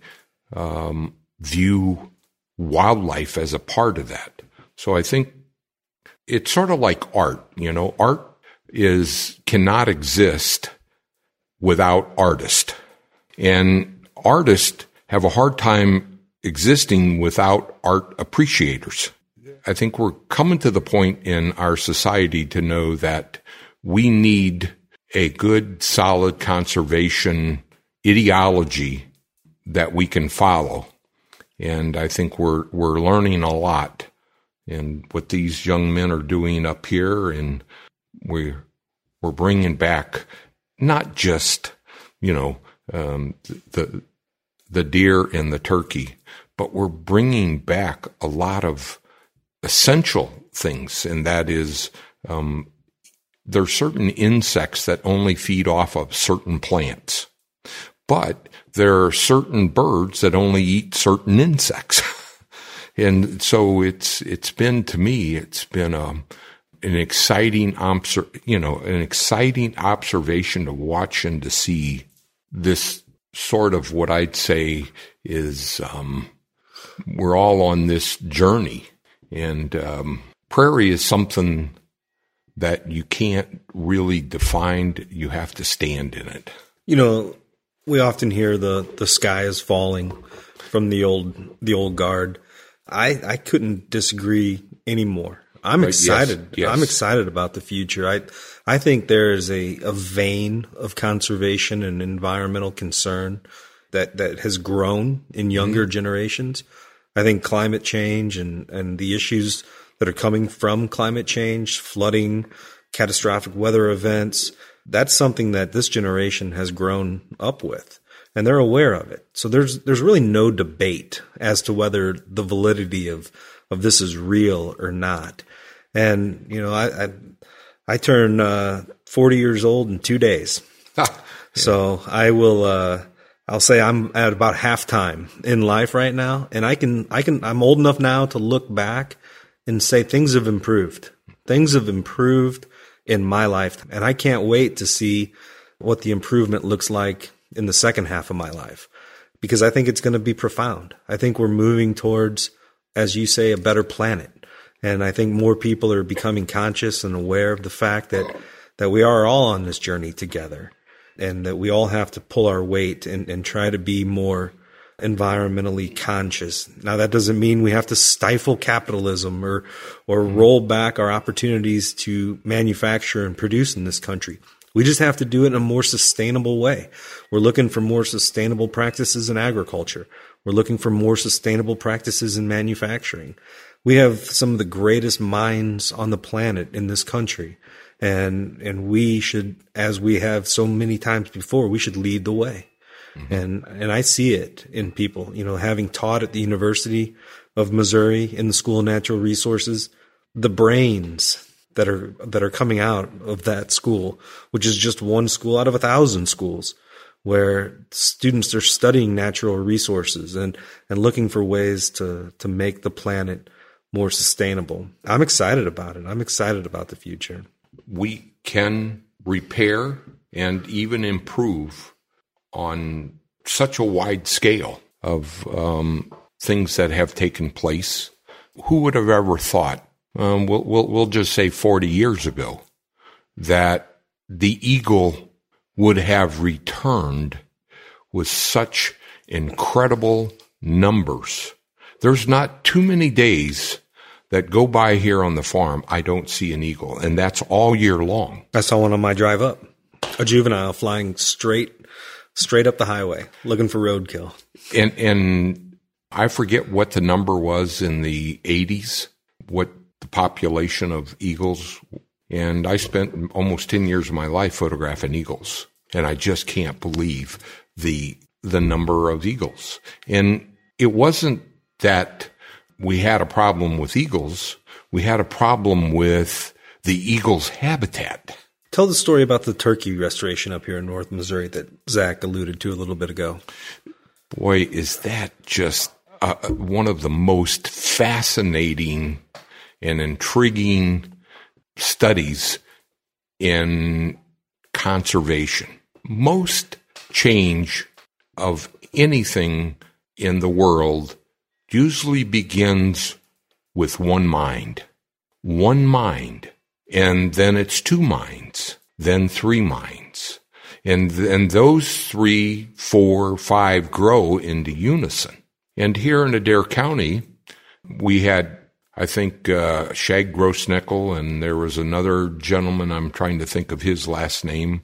um, view wildlife as a part of that. So I think it's sort of like art, you know, art is cannot exist without artist. And artists have a hard time existing without art appreciators. I think we're coming to the point in our society to know that we need a good, solid conservation ideology that we can follow. And I think we're, we're learning a lot in what these young men are doing up here. And we're, we're bringing back not just, you know, um, the, the deer and the turkey, but we're bringing back a lot of essential things. And that is, um, there are certain insects that only feed off of certain plants, but there are certain birds that only eat certain insects. *laughs* and so it's, it's been to me, it's been, um, an exciting, you know, an exciting observation to watch and to see this sort of what I'd say is, um, we're all on this journey and, um, prairie is something that you can't really define. You have to stand in it. You know, we often hear the the sky is falling from the old the old guard. I I couldn't disagree anymore. I'm right, excited. Yes, yes. I'm excited about the future. I I think there is a, a vein of conservation and environmental concern that that has grown in younger mm-hmm. generations. I think climate change and and the issues that are coming from climate change, flooding, catastrophic weather events. That's something that this generation has grown up with and they're aware of it. So there's there's really no debate as to whether the validity of of this is real or not. And you know, I I, I turn uh, 40 years old in 2 days. So I will uh, I'll say I'm at about halftime in life right now and I can I can I'm old enough now to look back and say things have improved. Things have improved in my life. And I can't wait to see what the improvement looks like in the second half of my life because I think it's going to be profound. I think we're moving towards, as you say, a better planet. And I think more people are becoming conscious and aware of the fact that, that we are all on this journey together and that we all have to pull our weight and, and try to be more environmentally conscious. Now that doesn't mean we have to stifle capitalism or or mm-hmm. roll back our opportunities to manufacture and produce in this country. We just have to do it in a more sustainable way. We're looking for more sustainable practices in agriculture. We're looking for more sustainable practices in manufacturing. We have some of the greatest minds on the planet in this country. And, and we should, as we have so many times before, we should lead the way. Mm-hmm. And, and I see it in people, you know, having taught at the University of Missouri in the School of Natural Resources, the brains that are, that are coming out of that school, which is just one school out of a thousand schools where students are studying natural resources and, and looking for ways to, to make the planet more sustainable. I'm excited about it. I'm excited about the future. We can repair and even improve on such a wide scale of um, things that have taken place. Who would have ever thought? Um, we'll, we'll, we'll just say 40 years ago that the eagle would have returned with such incredible numbers. There's not too many days that go by here on the farm I don't see an eagle, and that's all year long. I saw one on my drive up, a juvenile flying straight straight up the highway looking for roadkill. And and I forget what the number was in the 80s, what the population of eagles and I spent almost 10 years of my life photographing eagles and I just can't believe the the number of eagles. And it wasn't that we had a problem with eagles, we had a problem with the eagle's habitat. Tell the story about the turkey restoration up here in North Missouri that Zach alluded to a little bit ago. Boy, is that just uh, one of the most fascinating and intriguing studies in conservation. Most change of anything in the world usually begins with one mind. One mind. And then it's two minds, then three minds. And then those three, four, five grow into unison. And here in Adair County, we had, I think, uh, Shag Grossnickel, and there was another gentleman, I'm trying to think of his last name.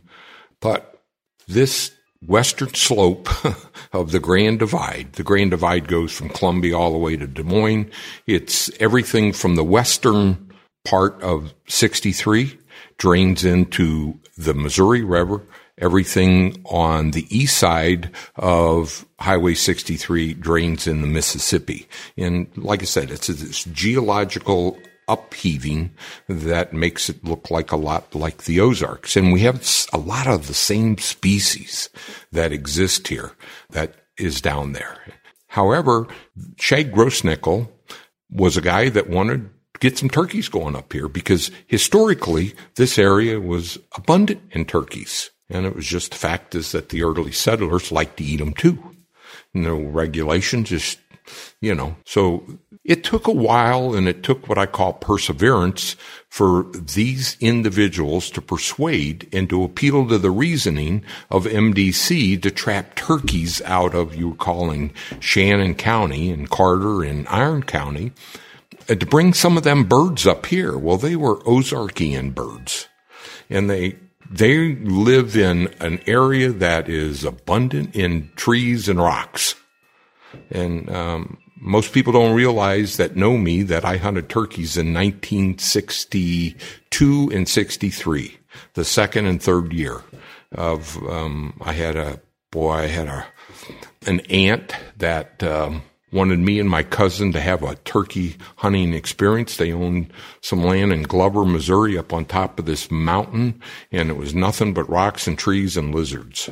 But this western slope *laughs* of the Grand Divide. The Grand Divide goes from Columbia all the way to Des Moines. It's everything from the western part of 63 drains into the Missouri River. Everything on the east side of Highway 63 drains in the Mississippi. And like I said, it's this geological upheaving that makes it look like a lot like the Ozarks. And we have a lot of the same species that exist here that is down there. However, Shag Grossnickel was a guy that wanted to get some turkeys going up here because historically this area was abundant in turkeys. And it was just the fact is that the early settlers liked to eat them too. No regulations, just, you know, so it took a while and it took what I call perseverance for these individuals to persuade and to appeal to the reasoning of MDC to trap turkeys out of you calling Shannon County and Carter and Iron County and to bring some of them birds up here. Well, they were Ozarkian birds and they they live in an area that is abundant in trees and rocks. And um, most people don't realize that know me that I hunted turkeys in 1962 and 63, the second and third year of, um, I had a, boy, I had a, an aunt that, um, wanted me and my cousin to have a turkey hunting experience. They owned some land in Glover, Missouri up on top of this mountain and it was nothing but rocks and trees and lizards.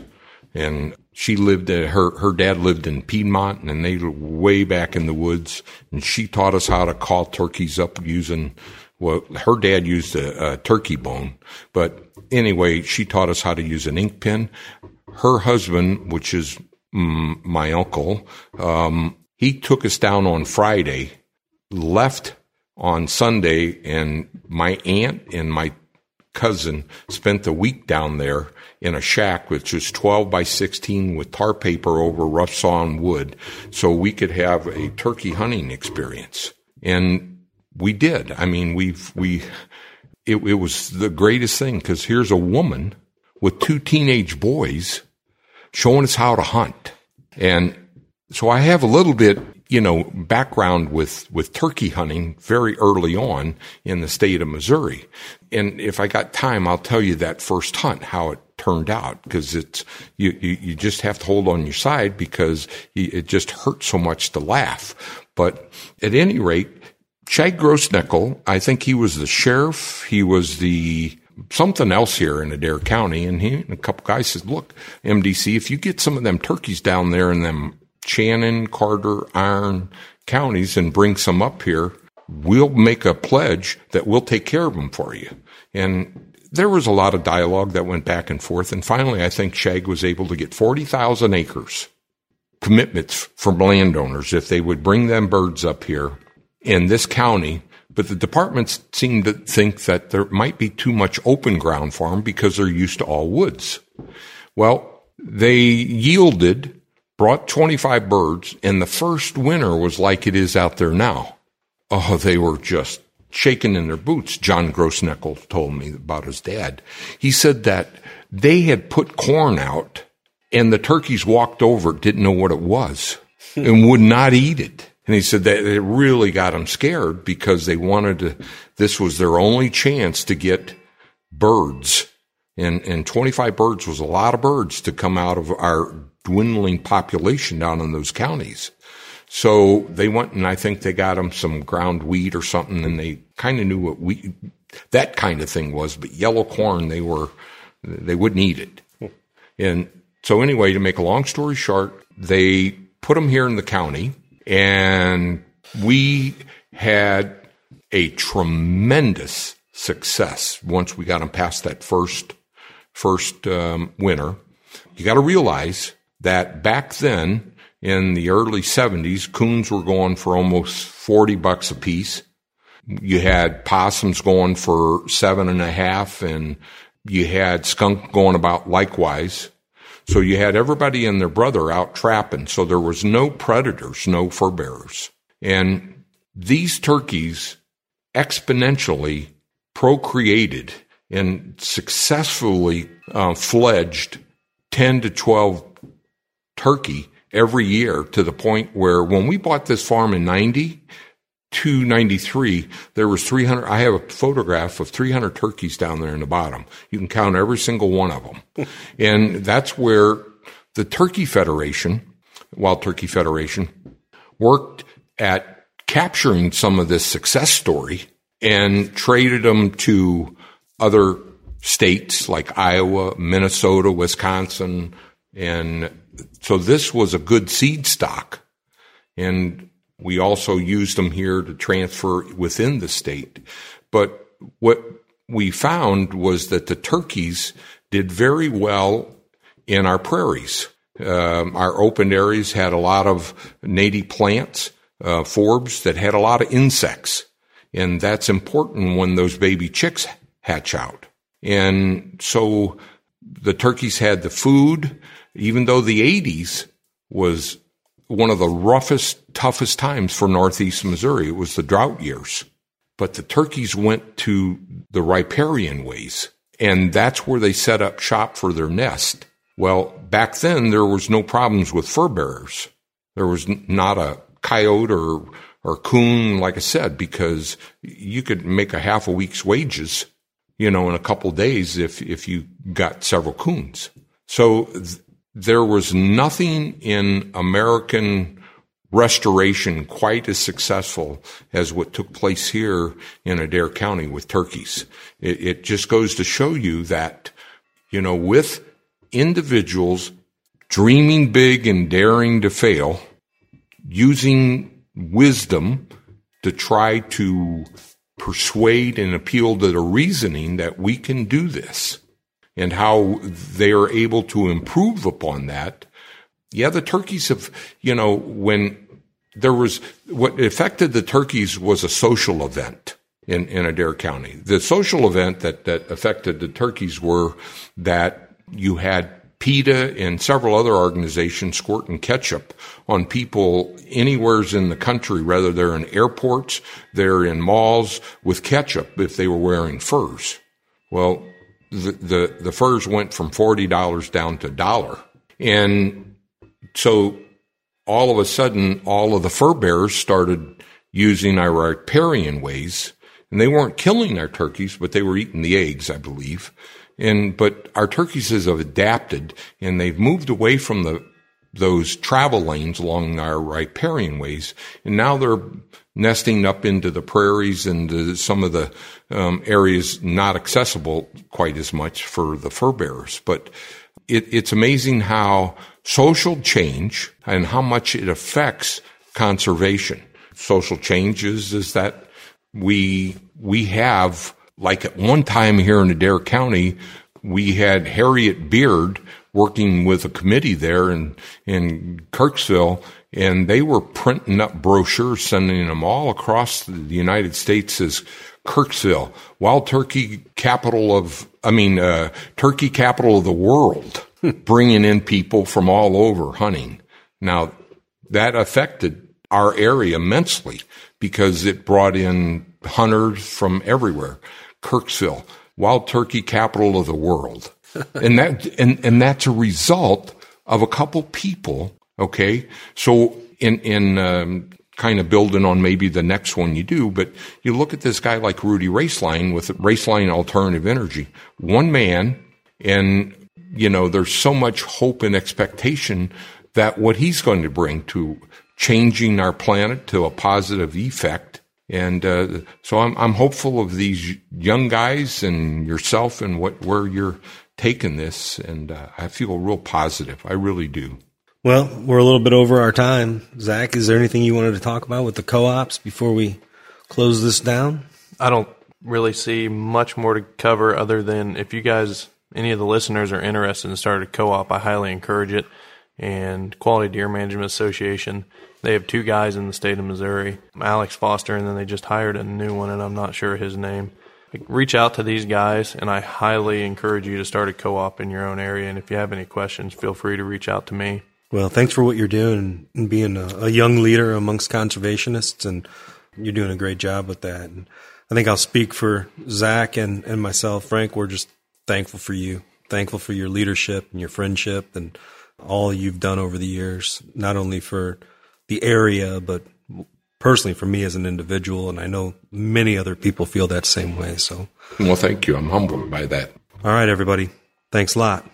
And she lived at her, her dad lived in Piedmont and they were way back in the woods. And she taught us how to call turkeys up using, well, her dad used a, a turkey bone. But anyway, she taught us how to use an ink pen. Her husband, which is mm, my uncle, um, he took us down on Friday, left on Sunday, and my aunt and my cousin spent the week down there in a shack which was 12 by 16 with tar paper over rough sawn wood so we could have a turkey hunting experience. And we did. I mean, we've, we, it, it was the greatest thing because here's a woman with two teenage boys showing us how to hunt. And so I have a little bit, you know, background with, with turkey hunting very early on in the state of Missouri. And if I got time, I'll tell you that first hunt, how it turned out because it's you, you, you just have to hold on your side because it just hurts so much to laugh. But at any rate, Chad Grossnickel, I think he was the sheriff. He was the something else here in Adair County, and he and a couple guys said, "Look, MDC, if you get some of them turkeys down there in them Shannon, Carter, Iron counties and bring some up here, we'll make a pledge that we'll take care of them for you." And there was a lot of dialogue that went back and forth. And finally, I think Shag was able to get 40,000 acres commitments from landowners if they would bring them birds up here in this county. But the departments seem to think that there might be too much open ground for them because they're used to all woods. Well, they yielded, brought 25 birds, and the first winter was like it is out there now. Oh, they were just shaking in their boots. John Grossnickel told me about his dad. He said that they had put corn out and the turkeys walked over, didn't know what it was hmm. and would not eat it. And he said that it really got them scared because they wanted to, this was their only chance to get birds. And, and 25 birds was a lot of birds to come out of our dwindling population down in those counties. So they went and I think they got them some ground wheat or something and they kind of knew what wheat, that kind of thing was, but yellow corn, they were, they wouldn't eat it. And so anyway, to make a long story short, they put them here in the county and we had a tremendous success once we got them past that first, first um, winter. You got to realize that back then in the early 70s, coons were going for almost 40 bucks a piece. You had possums going for seven and a half and you had skunk going about likewise. So you had everybody and their brother out trapping. So there was no predators, no fur bearers. And these turkeys exponentially procreated and successfully uh, fledged 10 to 12 turkey every year to the point where when we bought this farm in 90 to 93, there was 300. I have a photograph of 300 turkeys down there in the bottom. You can count every single one of them. *laughs* and that's where the Turkey Federation, Wild Turkey Federation, worked at capturing some of this success story and traded them to other states like Iowa, Minnesota, Wisconsin, and so this was a good seed stock. And we also used them here to transfer within the state. But what we found was that the turkeys did very well in our prairies. Um, our open areas had a lot of native plants, uh, forbs that had a lot of insects. And that's important when those baby chicks hatch out. And so the turkeys had the food, even though the 80s was one of the roughest, toughest times for Northeast Missouri. It was the drought years. But the turkeys went to the riparian ways, and that's where they set up shop for their nest. Well, back then there was no problems with fur bearers. There was not a coyote or or coon, like I said, because you could make a half a week's wages, you know, in a couple days if if you got several coons. So th- there was nothing in American restoration quite as successful as what took place here in Adair County with turkeys. It, it just goes to show you that, you know, with individuals dreaming big and daring to fail, using wisdom to try to persuade and appeal to the reasoning that we can do this and how they are able to improve upon that. Yeah, the turkeys have, you know, when there was what affected the turkeys was a social event in, in Adair County. The social event that, that affected the turkeys were that you had PETA and several other organizations squirting ketchup on people anywheres in the country, whether they're in airports, they're in malls with ketchup if they were wearing furs. Well, the, the, the furs went from $40 down to dollar. And so all of a sudden, all of the fur bearers started using our riparian ways and they weren't killing our turkeys, but they were eating the eggs, I believe. And, but our turkeys have adapted and they've moved away from the, those travel lanes along our riparian ways. And now they're nesting up into the prairies and some of the um, areas not accessible quite as much for the fur bearers. But it, it's amazing how social change and how much it affects conservation. Social changes is that we we have like at one time here in Adair County, we had Harriet Beard working with a committee there in in Kirksville and they were printing up brochures, sending them all across the United States as Kirksville, wild turkey capital of, I mean, uh, turkey capital of the world, *laughs* bringing in people from all over hunting. Now, that affected our area immensely because it brought in hunters from everywhere. Kirksville, wild turkey capital of the world. *laughs* and that, and, and that's a result of a couple people Okay. So in, in, um, kind of building on maybe the next one you do, but you look at this guy like Rudy Roeslein with Roeslein Alternative Energy, one man, and you know, there's so much hope and expectation that what he's going to bring to changing our planet to a positive effect And uh, so I'm, I'm hopeful of these young guys and yourself and what where you're taking this. And uh, I feel real positive. I really do. Well, we're a little bit over our time. Zach, is there anything you wanted to talk about with the co-ops before we close this down? I don't really see much more to cover other than if you guys, any of the listeners are interested in starting a co-op, I highly encourage it. And Quality Deer Management Association, they have two guys in the state of Missouri, Alex Foster, and then they just hired a new one, and I'm not sure his name. Reach out to these guys, and I highly encourage you to start a co-op in your own area. And if you have any questions, feel free to reach out to me. Well, thanks for what you're doing and being a, a young leader amongst conservationists, and you're doing a great job with that. And I think I'll speak for Zach and, and myself. Frank, we're just thankful for you, thankful for your leadership and your friendship and all you've done over the years, not only for the area, but personally for me as an individual. And I know many other people feel that same way. So, well, thank you. I'm humbled by that. All right, everybody. Thanks a lot.